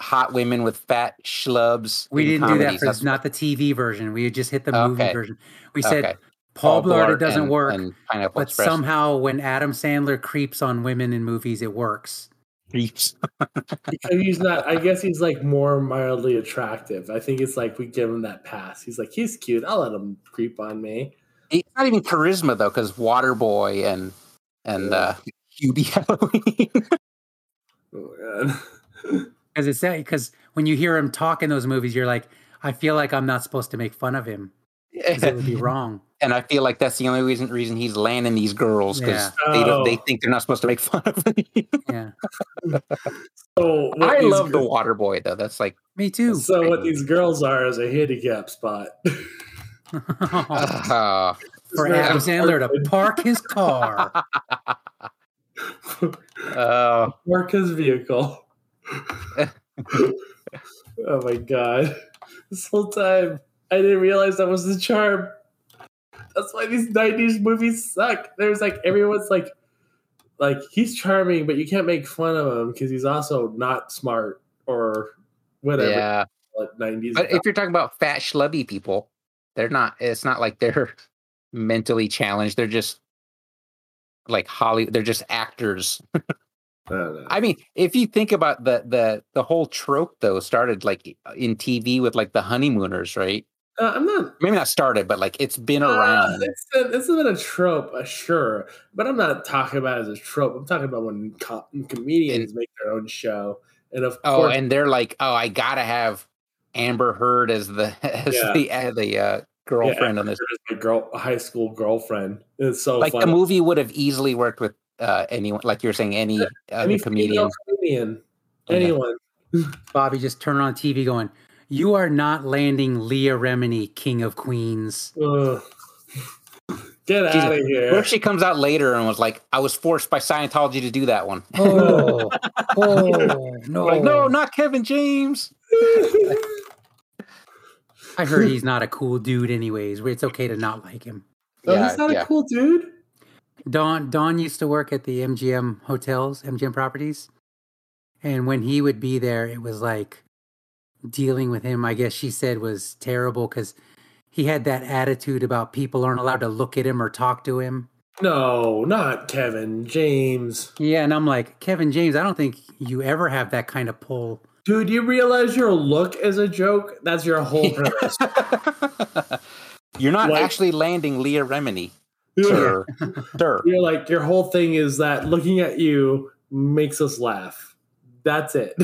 Speaker 3: hot women with fat schlubs.
Speaker 2: We didn't do that
Speaker 3: comedies.
Speaker 2: for
Speaker 3: That's-
Speaker 2: not the TV version. We just hit the movie
Speaker 3: Okay.
Speaker 2: version. We said
Speaker 3: okay.
Speaker 2: Paul, Blart, it doesn't
Speaker 3: and-
Speaker 2: work,
Speaker 3: and
Speaker 2: but
Speaker 3: Express.
Speaker 2: somehow when Adam Sandler creeps on women in movies, it works.
Speaker 3: Creeps.
Speaker 1: Because he's not. I guess he's like more mildly attractive. I think it's like we give him that pass. He's like, he's cute. I'll let him creep on me.
Speaker 3: It's not even charisma though, because Waterboy and and uh, Hubie Halloween.
Speaker 1: Oh, man.
Speaker 2: Because it's that because when you hear him talk in those movies, you're like, I feel like I'm not supposed to make fun of him because it would be wrong.
Speaker 3: and I feel like that's the only reason reason he's landing these girls because
Speaker 2: Yeah.
Speaker 3: they don't, they
Speaker 1: Oh.
Speaker 3: think they're not supposed to make fun of me.
Speaker 2: Yeah,
Speaker 1: So what
Speaker 3: I
Speaker 1: these
Speaker 3: love the
Speaker 1: water
Speaker 3: boy though. That's like
Speaker 2: me too.
Speaker 1: So what these girls are is a handicap spot.
Speaker 3: uh,
Speaker 2: For
Speaker 1: It's
Speaker 2: Adam
Speaker 1: not-
Speaker 2: Sandler to park his car.
Speaker 3: uh,
Speaker 1: Work his vehicle. oh my god! This whole time I didn't realize that was the charm. That's why these '90s movies suck. There's like everyone's like, like he's charming, but you can't make fun of him because he's also not smart or whatever.
Speaker 3: yeah.
Speaker 1: Like '90s.
Speaker 3: But if you're talking about fat schlubby people, they're not. It's not like they're mentally challenged. They're just like Hollywood. They're just actors.
Speaker 1: I.
Speaker 3: I mean, if you think about the the the whole trope though, started like in TV with like the honeymooners, right?
Speaker 1: Uh, I'm not.
Speaker 3: Maybe not started, but like it's been
Speaker 1: Uh,
Speaker 3: around.
Speaker 1: it's, a, it's been a trope, uh, sure, but I'm not talking about it as a trope. I'm talking about when co- comedians make their own show, and of
Speaker 3: Oh,
Speaker 1: course,
Speaker 3: and they're like, oh, I gotta have Amber Heard as the as
Speaker 1: Yeah.
Speaker 3: the uh, the uh, girlfriend on this.
Speaker 1: my girl, high school girlfriend. It's so
Speaker 3: Like
Speaker 1: funny.
Speaker 3: the movie would have easily worked with uh, anyone, like you're saying, any other
Speaker 1: Any
Speaker 3: comedian.
Speaker 1: comedian,
Speaker 3: Yeah.
Speaker 1: anyone.
Speaker 2: Bobby just turned on TV going, You are not landing Leah Remini, King of Queens.
Speaker 1: Ugh. Get
Speaker 3: Jesus.
Speaker 1: out of
Speaker 3: What
Speaker 1: here!
Speaker 3: if she comes out later and was like, I was forced by Scientology to do that one?
Speaker 2: Oh, oh, no.
Speaker 3: Like, no, not Kevin James.
Speaker 2: I heard he's not a cool dude, anyways. It's okay to not like him.
Speaker 1: Oh, he's not a cool dude.
Speaker 2: Don Don used to work at the MGM hotels, MGM properties, and when he would be there, it was like dealing with him. I guess she said was terrible because he had that attitude about people aren't allowed to look at him or talk to him.
Speaker 1: No, not Kevin James.
Speaker 2: Yeah, and I'm like Kevin James. I don't think you ever have that kind of pull.
Speaker 1: Dude, you realize your look is a joke? That's your whole premise.
Speaker 3: You're not
Speaker 1: Like-
Speaker 3: actually landing Leah Remini,
Speaker 1: You're
Speaker 3: sir. sir.
Speaker 1: like, your whole thing is that looking at you makes us laugh. That's it.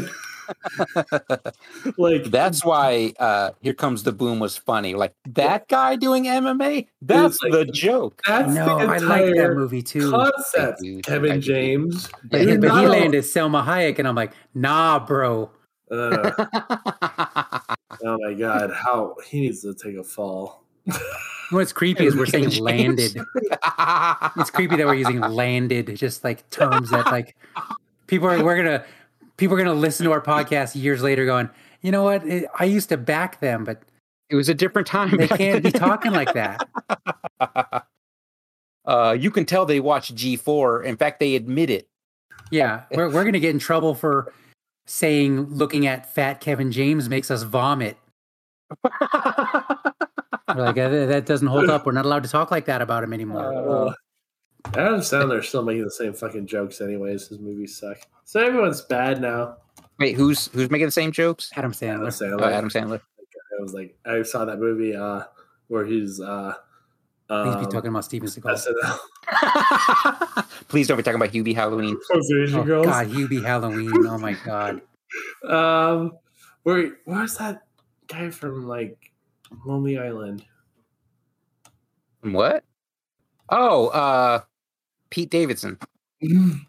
Speaker 1: like,
Speaker 3: That's why uh, Here Comes the Boom was funny. Like that guy doing MMA, that's
Speaker 1: like-
Speaker 3: the joke.
Speaker 1: that's
Speaker 2: no,
Speaker 1: the
Speaker 2: I like that movie too.
Speaker 1: concept,
Speaker 3: I do, I
Speaker 1: Kevin
Speaker 3: do.
Speaker 1: James.
Speaker 2: But, he, but he
Speaker 1: not-
Speaker 2: landed Salma Hayek, and I'm like, nah, bro.
Speaker 1: Uh, oh my god, how he needs to take a fall.
Speaker 2: What's creepy is we're saying landed. It's creepy that we're using landed, just like terms that like people are. We're gonna people are gonna listen to our podcast years later, going, you know what? It, I used to back them, but
Speaker 3: it was a different time.
Speaker 2: they can't be talking like that.
Speaker 3: uh, you can tell they watch G4. In fact, they admit it.
Speaker 2: Yeah, we're we're gonna get in trouble for saying looking at fat Kevin James makes us vomit. We're like "Uh, that doesn't hold up. We're not allowed to talk like that about him anymore.
Speaker 1: Uh, Adam Sandler's still making the same fucking jokes, anyways. His movies suck. So everyone's bad now.
Speaker 3: Wait, who's who's making the same jokes?
Speaker 2: Adam
Speaker 1: Adam
Speaker 2: Sandler.
Speaker 1: Sandler.
Speaker 3: Oh, Adam Sandler.
Speaker 1: I was like, I saw that movie uh, where he's. Uh,
Speaker 2: Please
Speaker 1: um,
Speaker 2: be talking about Steven Seagal.
Speaker 1: SNL.
Speaker 3: Please don't be talking about Hubie Halloween.
Speaker 1: Those Asian
Speaker 2: Oh
Speaker 1: girls.
Speaker 2: God, Hubie Halloween. Oh my God.
Speaker 1: Um, where where's that guy from like Lonely Island?
Speaker 3: What? Oh, uh, Pete Davidson.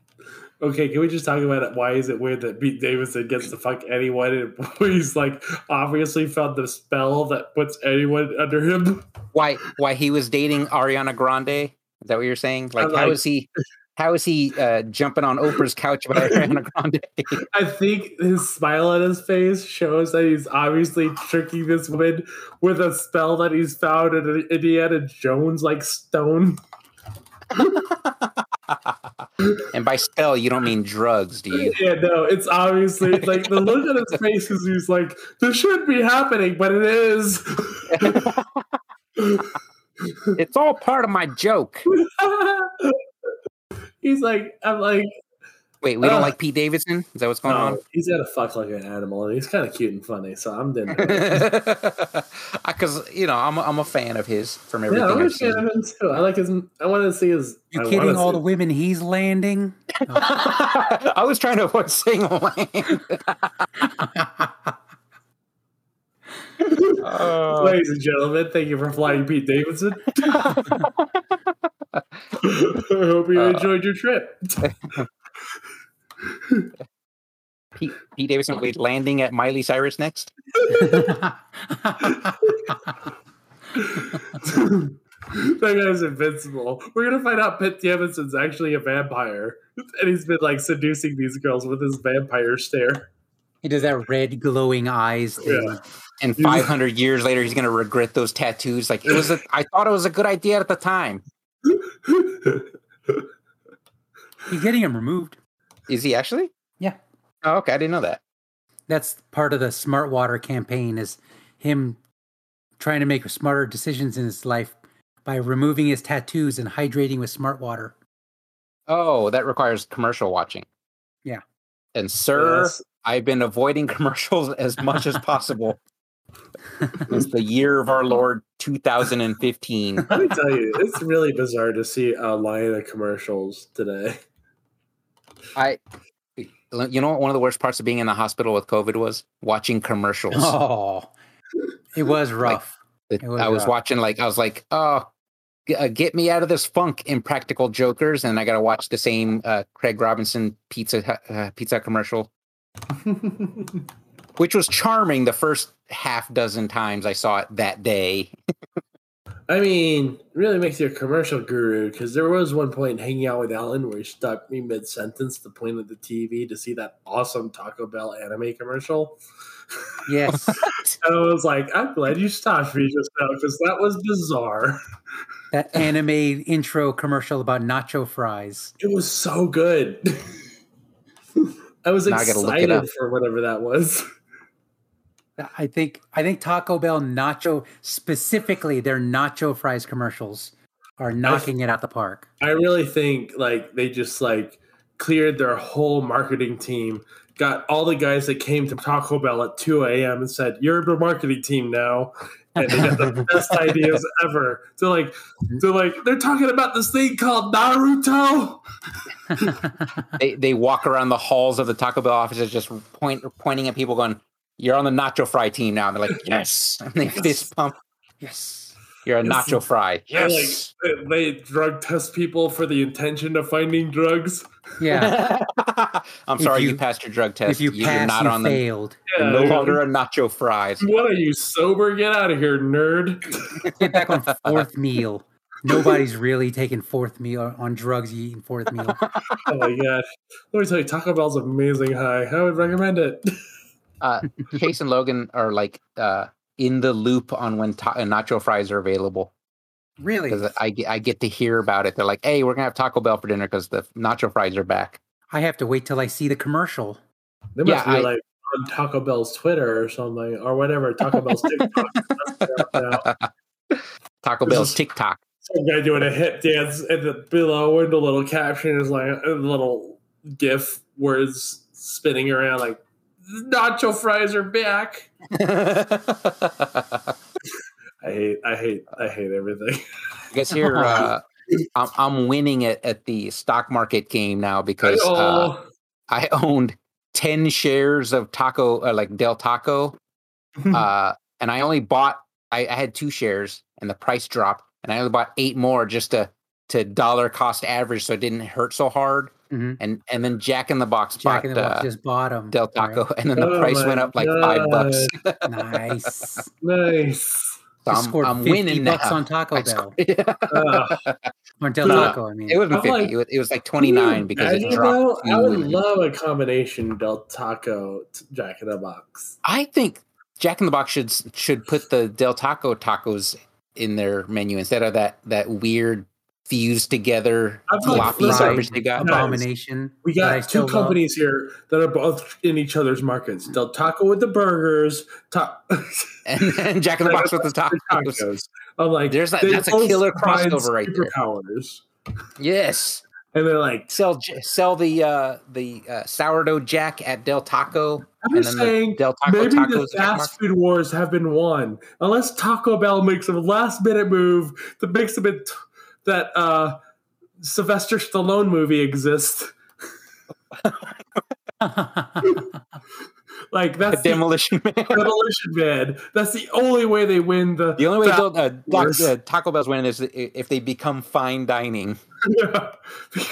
Speaker 1: Okay, can we just talk about it? Why is it weird that Pete Davidson gets to fuck anyone and he's like obviously found the spell that puts anyone under him?
Speaker 3: Why? Why he was dating Ariana Grande? Is that what you're saying? Like,
Speaker 1: like-
Speaker 3: is he? How is he uh, jumping on Oprah's couch about Ariana Grande?
Speaker 1: I think his smile on his face shows that he's obviously tricking this woman with a spell that he's found in an Indiana Jones like stone.
Speaker 3: and by spell, you don't mean drugs, do you?
Speaker 1: Yeah, no, it's obviously like the look on his face is he's like, this shouldn't be happening, but it is.
Speaker 3: It's all part of my joke.
Speaker 1: he's like, I'm like,
Speaker 3: Wait, we don't
Speaker 1: Uh,
Speaker 3: like Pete Davidson? Is that what's going
Speaker 1: no, he's got to fuck like an animal, and he's kind of cute and funny, so I'm doing it.
Speaker 3: Because you know, I'm a, I'm a fan of his from everything
Speaker 1: Yeah, I'm a
Speaker 3: I've
Speaker 1: fan
Speaker 3: seen.
Speaker 1: of him too. I like his. I want to see his.
Speaker 2: You
Speaker 1: I
Speaker 2: kidding? All the women he's landing.
Speaker 3: I was trying to avoid saying land. Oh.
Speaker 1: Ladies and gentlemen, thank you for flying Pete Davidson. I hope you
Speaker 3: Uh,
Speaker 1: enjoyed your trip.
Speaker 3: Pete, Pete Davidson will be landing at Miley Cyrus next.
Speaker 1: that guy's invincible. We're gonna find out Pete Davidson's actually a vampire, and he's been like seducing these girls with his vampire stare.
Speaker 2: he does that red glowing eyes thing.
Speaker 1: Yeah.
Speaker 3: And 500 years later, he's going to regret those tattoos. Like it was, a, I thought it was a good idea at the time.
Speaker 2: He's getting him removed.
Speaker 3: Is he actually?
Speaker 2: Yeah.
Speaker 3: Oh, okay. I didn't know that.
Speaker 2: That's part of the Smart Water campaign is him trying to make smarter decisions in his life by removing his tattoos and hydrating with smart water.
Speaker 3: Oh, that requires commercial watching.
Speaker 2: Yeah.
Speaker 3: And sir,
Speaker 1: Yes.
Speaker 3: I've been avoiding commercials as much as possible. it's the year of our Lord 2015.
Speaker 1: Let me tell you, it's really bizarre to see a line of commercials today.
Speaker 3: I, you know, what one of the worst parts of being in the hospital with COVID was watching commercials.
Speaker 2: Oh, it was rough.
Speaker 3: It-
Speaker 2: it was
Speaker 3: I was
Speaker 2: rough.
Speaker 3: watching like I was like, oh, uh, get me out of this funk, Impractical Jokers, and I got to watch the same uh, Craig Robinson pizza uh, pizza commercial, which was charming the first half dozen times I saw it that day.
Speaker 1: I mean, really makes you a commercial guru because there was one point hanging out with Allen where he stopped me mid sentence to point at the TV to see that awesome Taco Bell anime commercial.
Speaker 2: Yes.
Speaker 1: And I was like, I'm glad you stopped me just now because that was bizarre.
Speaker 2: that anime intro commercial about nacho fries.
Speaker 1: It was so good. I was
Speaker 3: Now I look it
Speaker 1: excited
Speaker 3: up.
Speaker 1: for whatever that was.
Speaker 2: I think I think Taco Bell nacho specifically their nacho fries commercials are knocking it out the park.
Speaker 1: I really think like they just like cleared their whole marketing team, got all the guys that came to Taco Bell at 2 a.m. and said, You're the marketing team now. And they got the best ideas ever. So like so like they're talking about this thing called Naruto.
Speaker 3: they they walk around the halls of the Taco Bell offices just point pointing at people, going, "You're on the nacho fry team now." And they're like, "Yes," and they fist pump.
Speaker 2: yes.
Speaker 3: You're a
Speaker 1: Yes.
Speaker 3: nacho fry.
Speaker 1: And,
Speaker 3: Yes.
Speaker 1: Like they drug test people for the intention of finding drugs.
Speaker 2: Yeah.
Speaker 3: I'm
Speaker 2: If
Speaker 3: sorry, you,
Speaker 2: you-
Speaker 3: passed your drug test.
Speaker 2: if you
Speaker 3: You-
Speaker 2: pass,
Speaker 3: you're not
Speaker 2: you
Speaker 3: on the
Speaker 2: failed.
Speaker 3: you're no longer a nacho fries.
Speaker 1: What are you sober? Get out of here, nerd.
Speaker 2: Get back on fourth meal. Nobody's really taking fourth meal on drugs. You eating fourth meal.
Speaker 1: Oh my god. Let me tell you, Taco Bell's amazing high. I would recommend it.
Speaker 3: Uh, Chase and Logan are like uh, in the loop on when ta- uh, nacho fries are available
Speaker 2: Really?
Speaker 3: because I get I get to hear about it. They're like, "Hey, we're gonna have Taco Bell for dinner because the nacho fries are back."
Speaker 2: I have to wait till I see the commercial.
Speaker 1: They must
Speaker 3: Yeah,
Speaker 1: be
Speaker 3: I-
Speaker 1: like on Taco Bell's Twitter or something, or whatever. Taco Bell's TikTok. That's out now.
Speaker 3: Taco Bell's
Speaker 1: is-
Speaker 3: TikTok.
Speaker 1: Some guy doing a hip dance, and the below and the little caption is like a little GIF words spinning around like nacho fries are back.
Speaker 3: I
Speaker 1: I hate, I hate, I hate everything.
Speaker 3: I guess here uh, I'm, I'm winning at, at the stock market game now because uh, I owned 10 shares of Taco, uh, like Del Taco, uh, and I only bought, I, I had two shares and the price dropped, and I only bought eight more just to to dollar cost average so it didn't hurt so hard.
Speaker 2: Mhm.
Speaker 3: And and then Jack in the Box
Speaker 2: Jack
Speaker 3: bought
Speaker 2: in the Box
Speaker 3: uh,
Speaker 2: just bought 'em.
Speaker 3: Del Taco, and then the
Speaker 1: Oh
Speaker 3: price went up like five bucks.
Speaker 2: Nice.
Speaker 1: nice.
Speaker 3: So I'm,
Speaker 2: scored
Speaker 3: I'm
Speaker 2: 50
Speaker 3: winning
Speaker 2: bucks
Speaker 3: now.
Speaker 2: on Taco
Speaker 3: I
Speaker 2: Bell.
Speaker 3: scored-
Speaker 1: Ugh.
Speaker 2: Or Del
Speaker 1: No,
Speaker 2: Taco, I mean.
Speaker 3: it wasn't 50.
Speaker 1: like-
Speaker 3: it, was, it was like 29 because it
Speaker 1: Imagine,
Speaker 3: dropped.
Speaker 1: though, I would
Speaker 3: to-
Speaker 1: love a combination Del Taco Jack in the Box.
Speaker 3: I think Jack in the Box should should put the Del Taco tacos in their menu instead of that that weird fused together
Speaker 1: I feel like
Speaker 3: floppy
Speaker 1: listen,
Speaker 3: garbage they got.
Speaker 2: Abomination.
Speaker 1: We got
Speaker 2: still
Speaker 1: two
Speaker 2: love.
Speaker 1: companies here that are both in each other's markets. Del Taco with the burgers, ta-
Speaker 3: And, and Jack in the Box with the tacos.
Speaker 1: tacos. I'm like,
Speaker 3: There's that- that's a killer
Speaker 1: combine
Speaker 3: crossover right there.
Speaker 1: Superpowers,
Speaker 3: Yes.
Speaker 1: and they're like,
Speaker 3: Sell sell the uh, the uh, sourdough Jack at Del Taco.
Speaker 1: I'm
Speaker 3: and
Speaker 1: just
Speaker 3: then the
Speaker 1: saying,
Speaker 3: Del Taco
Speaker 1: maybe
Speaker 3: tacos.
Speaker 1: the fast food wars have been won unless Taco Bell makes a last minute move that makes them it that uh, Sylvester Stallone movie exists. Like that's the
Speaker 3: Demolition Man.
Speaker 1: Demolition Man. That's the only way they win the.
Speaker 3: The only way
Speaker 1: fast
Speaker 3: Del- uh, Doc- uh, Taco Bell's winning is if they become fine dining.
Speaker 1: Yeah,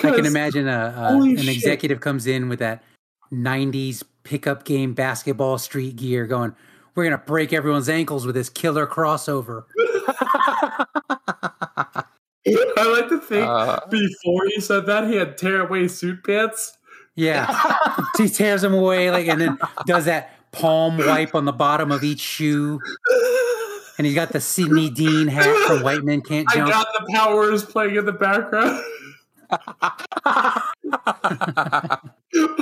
Speaker 2: I can imagine a, a an
Speaker 1: shit.
Speaker 2: executive comes in with that '90s pickup game basketball street gear, going, "We're gonna break everyone's ankles with this killer crossover."
Speaker 1: I like to think
Speaker 3: Uh,
Speaker 1: before he said that he had tearaway suit pants.
Speaker 2: Yeah, he tears them away, like, and then does that palm wipe on the bottom of each shoe, and he's got the Sidney Deane hat from White Men Can't
Speaker 1: I
Speaker 2: Jump.
Speaker 1: got the powers playing in the background. like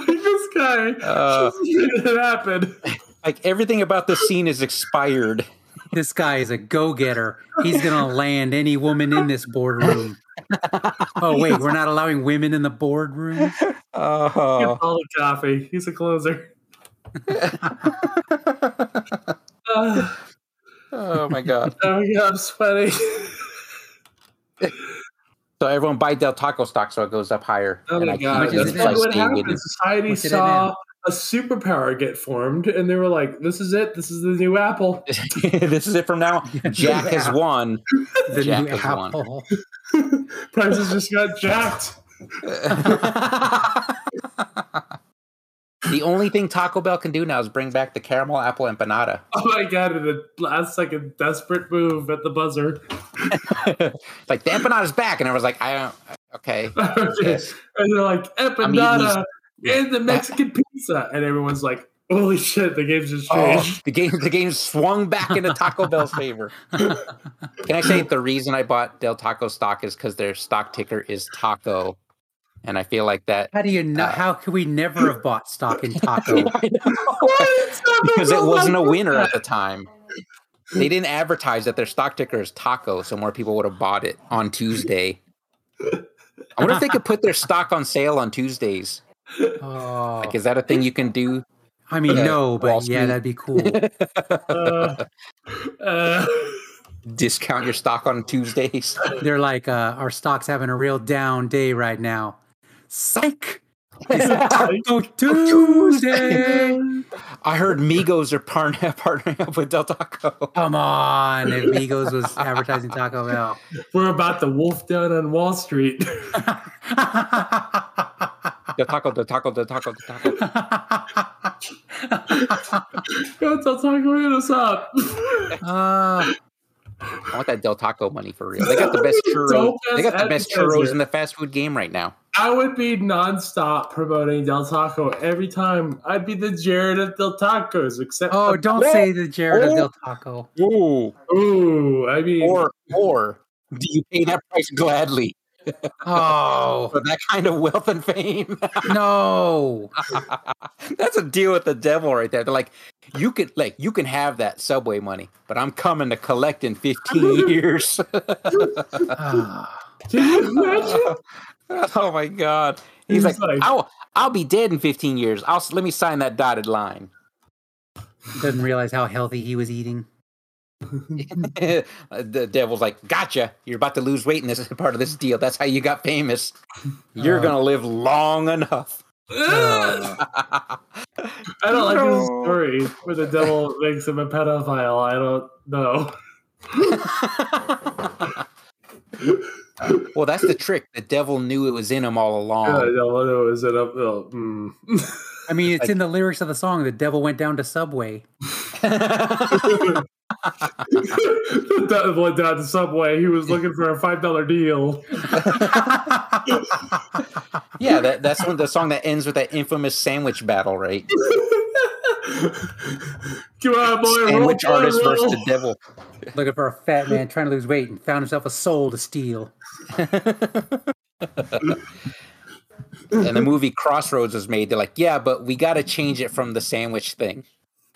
Speaker 1: this guy
Speaker 3: Uh.
Speaker 1: just made it happen.
Speaker 3: like everything about this scene is expired.
Speaker 2: This guy is a go-getter. He's gonna land any woman in this boardroom. Oh wait, we're not allowing women in the boardroom.
Speaker 3: Oh.
Speaker 1: all the coffee. He's a closer. Uh,
Speaker 3: oh my god.
Speaker 1: oh my god, I'm sweating.
Speaker 3: So everyone buy Del Taco stock so it goes up higher.
Speaker 1: Oh my god,
Speaker 2: much
Speaker 3: keep
Speaker 2: is
Speaker 1: that's
Speaker 2: it
Speaker 3: it
Speaker 2: now?
Speaker 1: probably what
Speaker 3: stay
Speaker 1: happened. Society
Speaker 2: What's it
Speaker 1: saw
Speaker 2: now?
Speaker 1: A superpower get formed, and they were like, "This is it. This is the new Apple."
Speaker 3: this is it from now. Jack has won.
Speaker 2: The
Speaker 3: Jack
Speaker 2: new
Speaker 3: has won.
Speaker 1: Prices just got jacked.
Speaker 3: the only thing Taco Bell can do now is bring back the caramel apple empanada.
Speaker 1: Oh my god! In the last second, desperate move at the buzzer.
Speaker 3: like the empanada's back, and I was like, I don't. Okay. Yes.
Speaker 1: and they're like
Speaker 3: I'm
Speaker 1: empanada
Speaker 3: eating
Speaker 1: and the Mexican pizza, and everyone's like, "Holy shit! The game's just
Speaker 3: Oh,
Speaker 1: changed."
Speaker 3: the game the game swung back into Taco Bell's favor. Can I say the reason I bought Del Taco stock is because their stock ticker is Taco, and I feel like that
Speaker 2: How do you know?
Speaker 3: Uh,
Speaker 2: how could we never have bought stock in taco?
Speaker 3: because it wasn't a winner at the time. They didn't advertise that their stock ticker is Taco, so more people would have bought it on Tuesday. I wonder if they could put their stock on sale on Tuesdays.
Speaker 2: Oh,
Speaker 3: Like, is that a thing you can do?
Speaker 2: I mean,
Speaker 3: uh,
Speaker 2: no,
Speaker 3: Wall
Speaker 2: but yeah,
Speaker 3: Street.
Speaker 2: that'd be cool.
Speaker 1: Uh, uh,
Speaker 3: Discount your stock on Tuesdays.
Speaker 2: They're like, uh, our stock's having a real down day right now. Psych! It's Taco Tuesday.
Speaker 3: I heard Migos are partner- partnering up with Del Taco.
Speaker 2: Come on, if Migos was advertising Taco Bell.
Speaker 1: we're about to wolf down on Wall Street.
Speaker 3: Del Taco, Del Taco, Del Taco, Del Taco.
Speaker 1: Go tell Taco hit us up.
Speaker 2: Uh,
Speaker 3: I want that Del Taco money for real. They got the best churros. They got the best
Speaker 1: advertiser.
Speaker 3: churros in the fast food game right now.
Speaker 1: I would be nonstop promoting Del Taco every time. I'd be the Jared of Del Tacos, except
Speaker 2: oh, don't say the Jared of Del Taco.
Speaker 3: Ooh.
Speaker 1: Ooh, I mean,
Speaker 3: Or or do you pay that price gladly
Speaker 2: Oh,
Speaker 3: for that kind of wealth and fame?
Speaker 2: no.
Speaker 3: That's a deal with the devil right there. They're like, you can like you can have that subway money, but I'm coming to collect in 15 years.
Speaker 2: Ah.
Speaker 1: you imagine?
Speaker 3: oh my god. He's,
Speaker 1: He's
Speaker 3: like,
Speaker 1: like-
Speaker 3: I'll I'll be dead in 15 years. I'll let me sign that dotted line.
Speaker 2: Doesn't realize how healthy he was eating.
Speaker 3: the devil's like, gotcha. You're about to lose weight in this part of this deal. That's how you got famous. You're
Speaker 2: Uh.
Speaker 3: gonna live long enough.
Speaker 1: I don't like this story where the devil makes him a pedophile. I don't know.
Speaker 3: well, that's the trick. The devil knew it was in him all along.
Speaker 1: don't know. Is it up? Oh, mm.
Speaker 2: I mean, it's in the lyrics of the song. The devil went down to Subway.
Speaker 1: The devil went down the Subway. He was looking for a five dollar deal.
Speaker 3: yeah, that, that's when the song that ends with that infamous sandwich battle, right?
Speaker 1: Come on, boy.
Speaker 3: Sandwich
Speaker 1: boy,
Speaker 3: artist versus the devil.
Speaker 2: Looking for a fat man trying to lose weight and found himself a soul to steal.
Speaker 3: and the movie Crossroads was made. They're like, yeah, but we got to change it from the sandwich thing.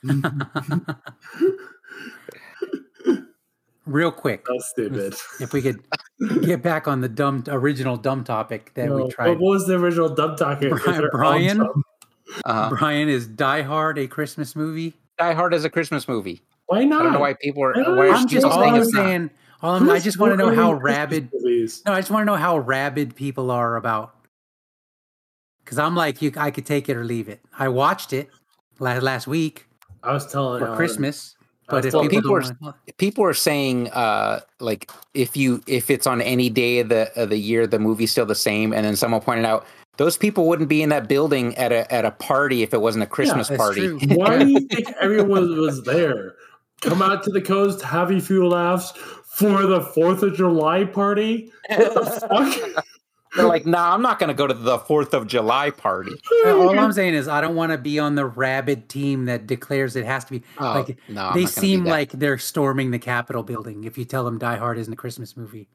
Speaker 2: Real quick,
Speaker 1: So stupid.
Speaker 2: if we could get back on the dumb original dumb topic that
Speaker 1: No,
Speaker 2: we tried.
Speaker 1: What was the original dumb topic?
Speaker 2: Brian- Brian?
Speaker 3: Uh-huh.
Speaker 2: Brian is Die Hard a Christmas movie?
Speaker 3: Die Hard is a Christmas movie.
Speaker 1: Why not?
Speaker 3: I don't know why people are. Why
Speaker 2: I'm just all
Speaker 3: saying
Speaker 2: I'm saying. All I'm, I just want to know how
Speaker 1: Christmas
Speaker 2: rabid.
Speaker 1: movies?
Speaker 2: No, I just want to know how rabid people are about. Because I'm like, you, I could take it or leave it. I watched it last last week
Speaker 1: I was telling
Speaker 2: for
Speaker 1: Allen,
Speaker 2: Christmas,
Speaker 1: I was
Speaker 2: but if
Speaker 1: telling-
Speaker 2: people,
Speaker 3: people
Speaker 2: don't want,
Speaker 3: people are saying uh like if you if it's on any day of the of the year the movie's still the same and then someone pointed out those people wouldn't be in that building at a at a party if it wasn't a Christmas
Speaker 2: that's
Speaker 3: party.
Speaker 2: true.
Speaker 1: Why do you think everyone was there? Come out to the coast, have a few laughs for the Fourth of July party. What the fuck?
Speaker 3: They're like, nah, I'm not gonna go to the Fourth of July party.
Speaker 2: all I'm saying is I don't want to be on the rabid team that declares it has to be.
Speaker 3: Oh,
Speaker 2: like
Speaker 3: no, I'm
Speaker 2: they
Speaker 3: not gonna
Speaker 2: seem like they're storming the Capitol building. If you tell them Die Hard isn't a Christmas movie,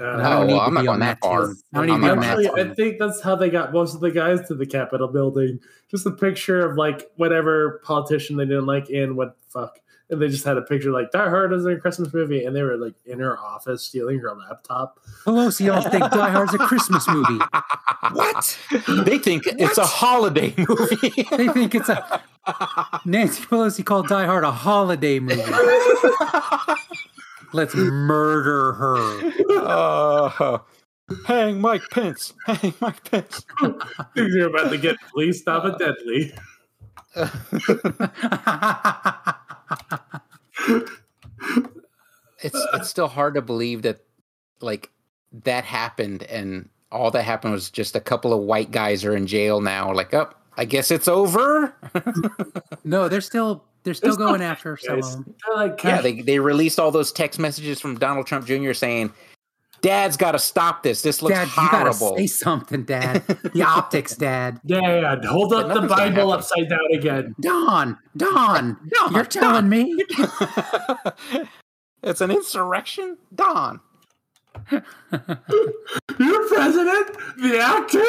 Speaker 1: Uh,
Speaker 2: I
Speaker 3: Oh,
Speaker 2: don't
Speaker 3: well,
Speaker 2: need to
Speaker 3: I'm not
Speaker 2: be
Speaker 3: going
Speaker 2: on
Speaker 3: that
Speaker 2: that
Speaker 3: far.
Speaker 2: team. I don't need to be
Speaker 3: I'm
Speaker 2: on that
Speaker 1: Actually, I think that's how they got most of the guys to the Capitol building. Just a picture of like whatever politician they didn't like and what fuck. And they just had a picture like Die Hard is a Christmas movie, and they were like in her office stealing her laptop.
Speaker 2: Pelosi all think Die Hard's a Christmas movie.
Speaker 3: what? They think it's a holiday movie.
Speaker 2: They think it's a Nancy Pelosi called Die Hard a holiday movie. Let's murder her.
Speaker 3: Uh, hang Mike Pence. Hang Mike Pence.
Speaker 1: You're about to get please stop it deadly.
Speaker 3: It's it's still hard to believe that like that happened and all that happened was just a couple of white guys are in jail now. Like, up, oh, I guess it's over.
Speaker 2: no, they're still they're still
Speaker 1: It's not
Speaker 2: going after some
Speaker 1: Guys,
Speaker 2: them.
Speaker 1: like,
Speaker 3: yeah, they they released all those text messages from Donald Trump Jr. saying, "Dad's got to stop this. This looks
Speaker 2: Dad, you gotta
Speaker 3: horrible."
Speaker 2: say something, Dad. The optics, Dad.
Speaker 1: yeah, yeah, hold up the Bible upside down again.
Speaker 2: Don, Don,
Speaker 3: Don,
Speaker 2: you're telling me?
Speaker 3: it's an insurrection, Don.
Speaker 1: Your president, the actor.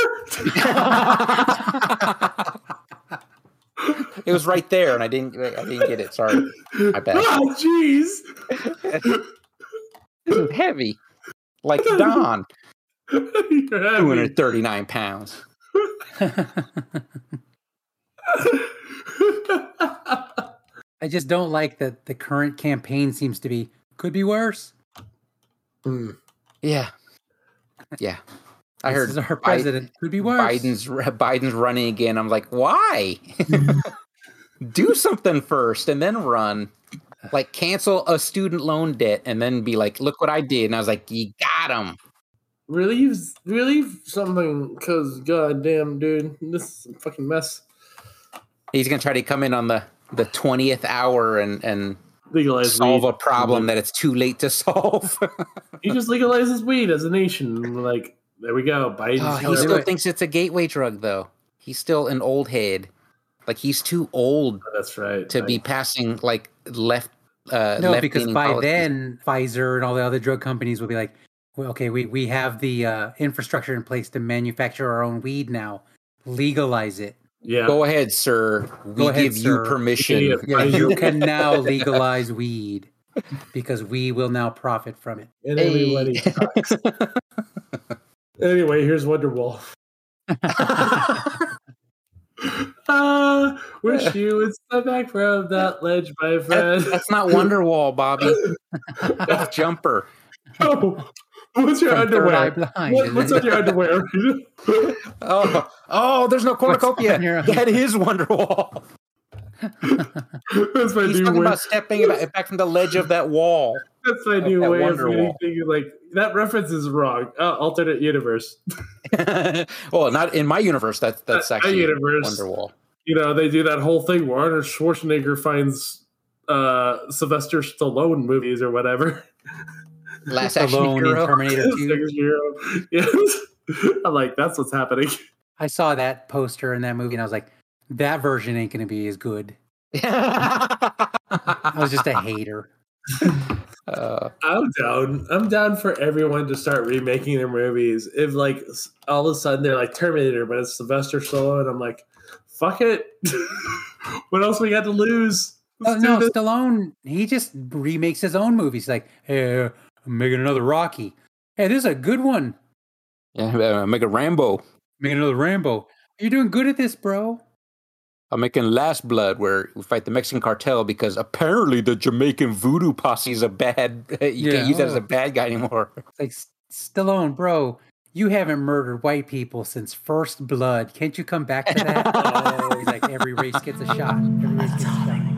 Speaker 3: It was right there, and I didn't I didn't get it. Sorry, my bad.
Speaker 1: Oh, jeez.
Speaker 3: This is heavy, like Don,
Speaker 1: You're
Speaker 3: two
Speaker 1: heavy.
Speaker 3: hundred thirty nine pounds.
Speaker 2: I just don't like that the current campaign seems to be could be worse. Hmm.
Speaker 3: Yeah, yeah. I
Speaker 2: This
Speaker 3: heard
Speaker 2: is our
Speaker 3: Bi-
Speaker 2: president could be worse.
Speaker 3: Biden's Biden's running again. I'm like, why? Do something first and then run. Like cancel a student loan debt and then be like, look what I did. And I was like, you got him.
Speaker 1: relieve, relieve something, because goddamn, dude, this is a fucking mess.
Speaker 3: He's gonna try to come in on the the twentieth hour and and
Speaker 1: Legalize
Speaker 3: solve
Speaker 1: weed.
Speaker 3: a problem mm-hmm. that it's too late to solve.
Speaker 1: He just legalizes weed as a nation. like, there we go. Biden's
Speaker 3: Oh, he still
Speaker 2: it.
Speaker 3: thinks it's a gateway drug, though. He's still an old head. Like he's too old
Speaker 1: That's right.
Speaker 3: to be passing like left. Uh,
Speaker 2: no, because
Speaker 3: left-leaning
Speaker 2: by
Speaker 3: policies.
Speaker 2: then Pfizer and all the other drug companies will be like, well, okay, we, we have the uh, infrastructure in place to manufacture our own weed now. Legalize it.
Speaker 1: yeah.
Speaker 3: Go ahead, sir. We
Speaker 2: Go ahead,
Speaker 3: give you
Speaker 2: sir.
Speaker 3: permission.
Speaker 2: Yeah, you can now legalize weed because we will now profit from it.
Speaker 1: And everybody
Speaker 3: Hey.
Speaker 1: Anyway, here's Wonderwall. Uh, wish you would step back from that ledge, my friend.
Speaker 3: that's not Wonderwall, Bobbie. That's Jumper.
Speaker 1: Oh, what's your
Speaker 2: From
Speaker 1: underwear? What, what's on your underwear?
Speaker 3: Oh, oh, there's no cornucopia.
Speaker 2: your-
Speaker 3: That is Wonderwall.
Speaker 1: that's my
Speaker 3: He's
Speaker 1: new
Speaker 3: talking about stepping back from the ledge of that wall.
Speaker 1: That's my
Speaker 3: of
Speaker 1: new
Speaker 3: that
Speaker 1: way of
Speaker 3: Wonderwall.
Speaker 1: getting things like that. Reference is wrong. Uh, alternate universe.
Speaker 3: well, not in my universe. That's that's actually
Speaker 1: universe.
Speaker 3: Wonderwall.
Speaker 1: You know, they do that whole thing where Arnold Schwarzenegger finds uh, Sylvester Stallone movies or whatever.
Speaker 3: Last action
Speaker 2: Stallone in
Speaker 3: hero.
Speaker 2: Terminator 2.
Speaker 1: Yes. I'm like, that's what's happening.
Speaker 2: I saw that poster in that movie and I was like, that version ain't going to be as good. I was just a hater.
Speaker 3: Uh,
Speaker 1: I'm down. I'm down for everyone to start remaking their movies. If like all of a sudden they're like Terminator, but it's Sylvester Stallone, and I'm like, fuck it. what else we got to lose?
Speaker 2: Oh,
Speaker 1: Let's do
Speaker 2: no,
Speaker 1: this.
Speaker 2: Stallone, he just remakes his own movies. Like, hey, I'm making another Rocky. Hey, this is a good one.
Speaker 3: yeah, uh, make a Rambo.
Speaker 2: Make another Rambo. You're doing good at this, bro.
Speaker 3: I'm making Last Blood, where we fight the Mexican cartel because apparently the Jamaican voodoo posse is a bad. You
Speaker 2: Yeah.
Speaker 3: can't use that as a bad guy anymore.
Speaker 2: It's like, "S- Stallone, bro, you haven't murdered white people since First Blood. Can't you come back to that? oh, he's like, every race gets a shot. Every race gets a shot.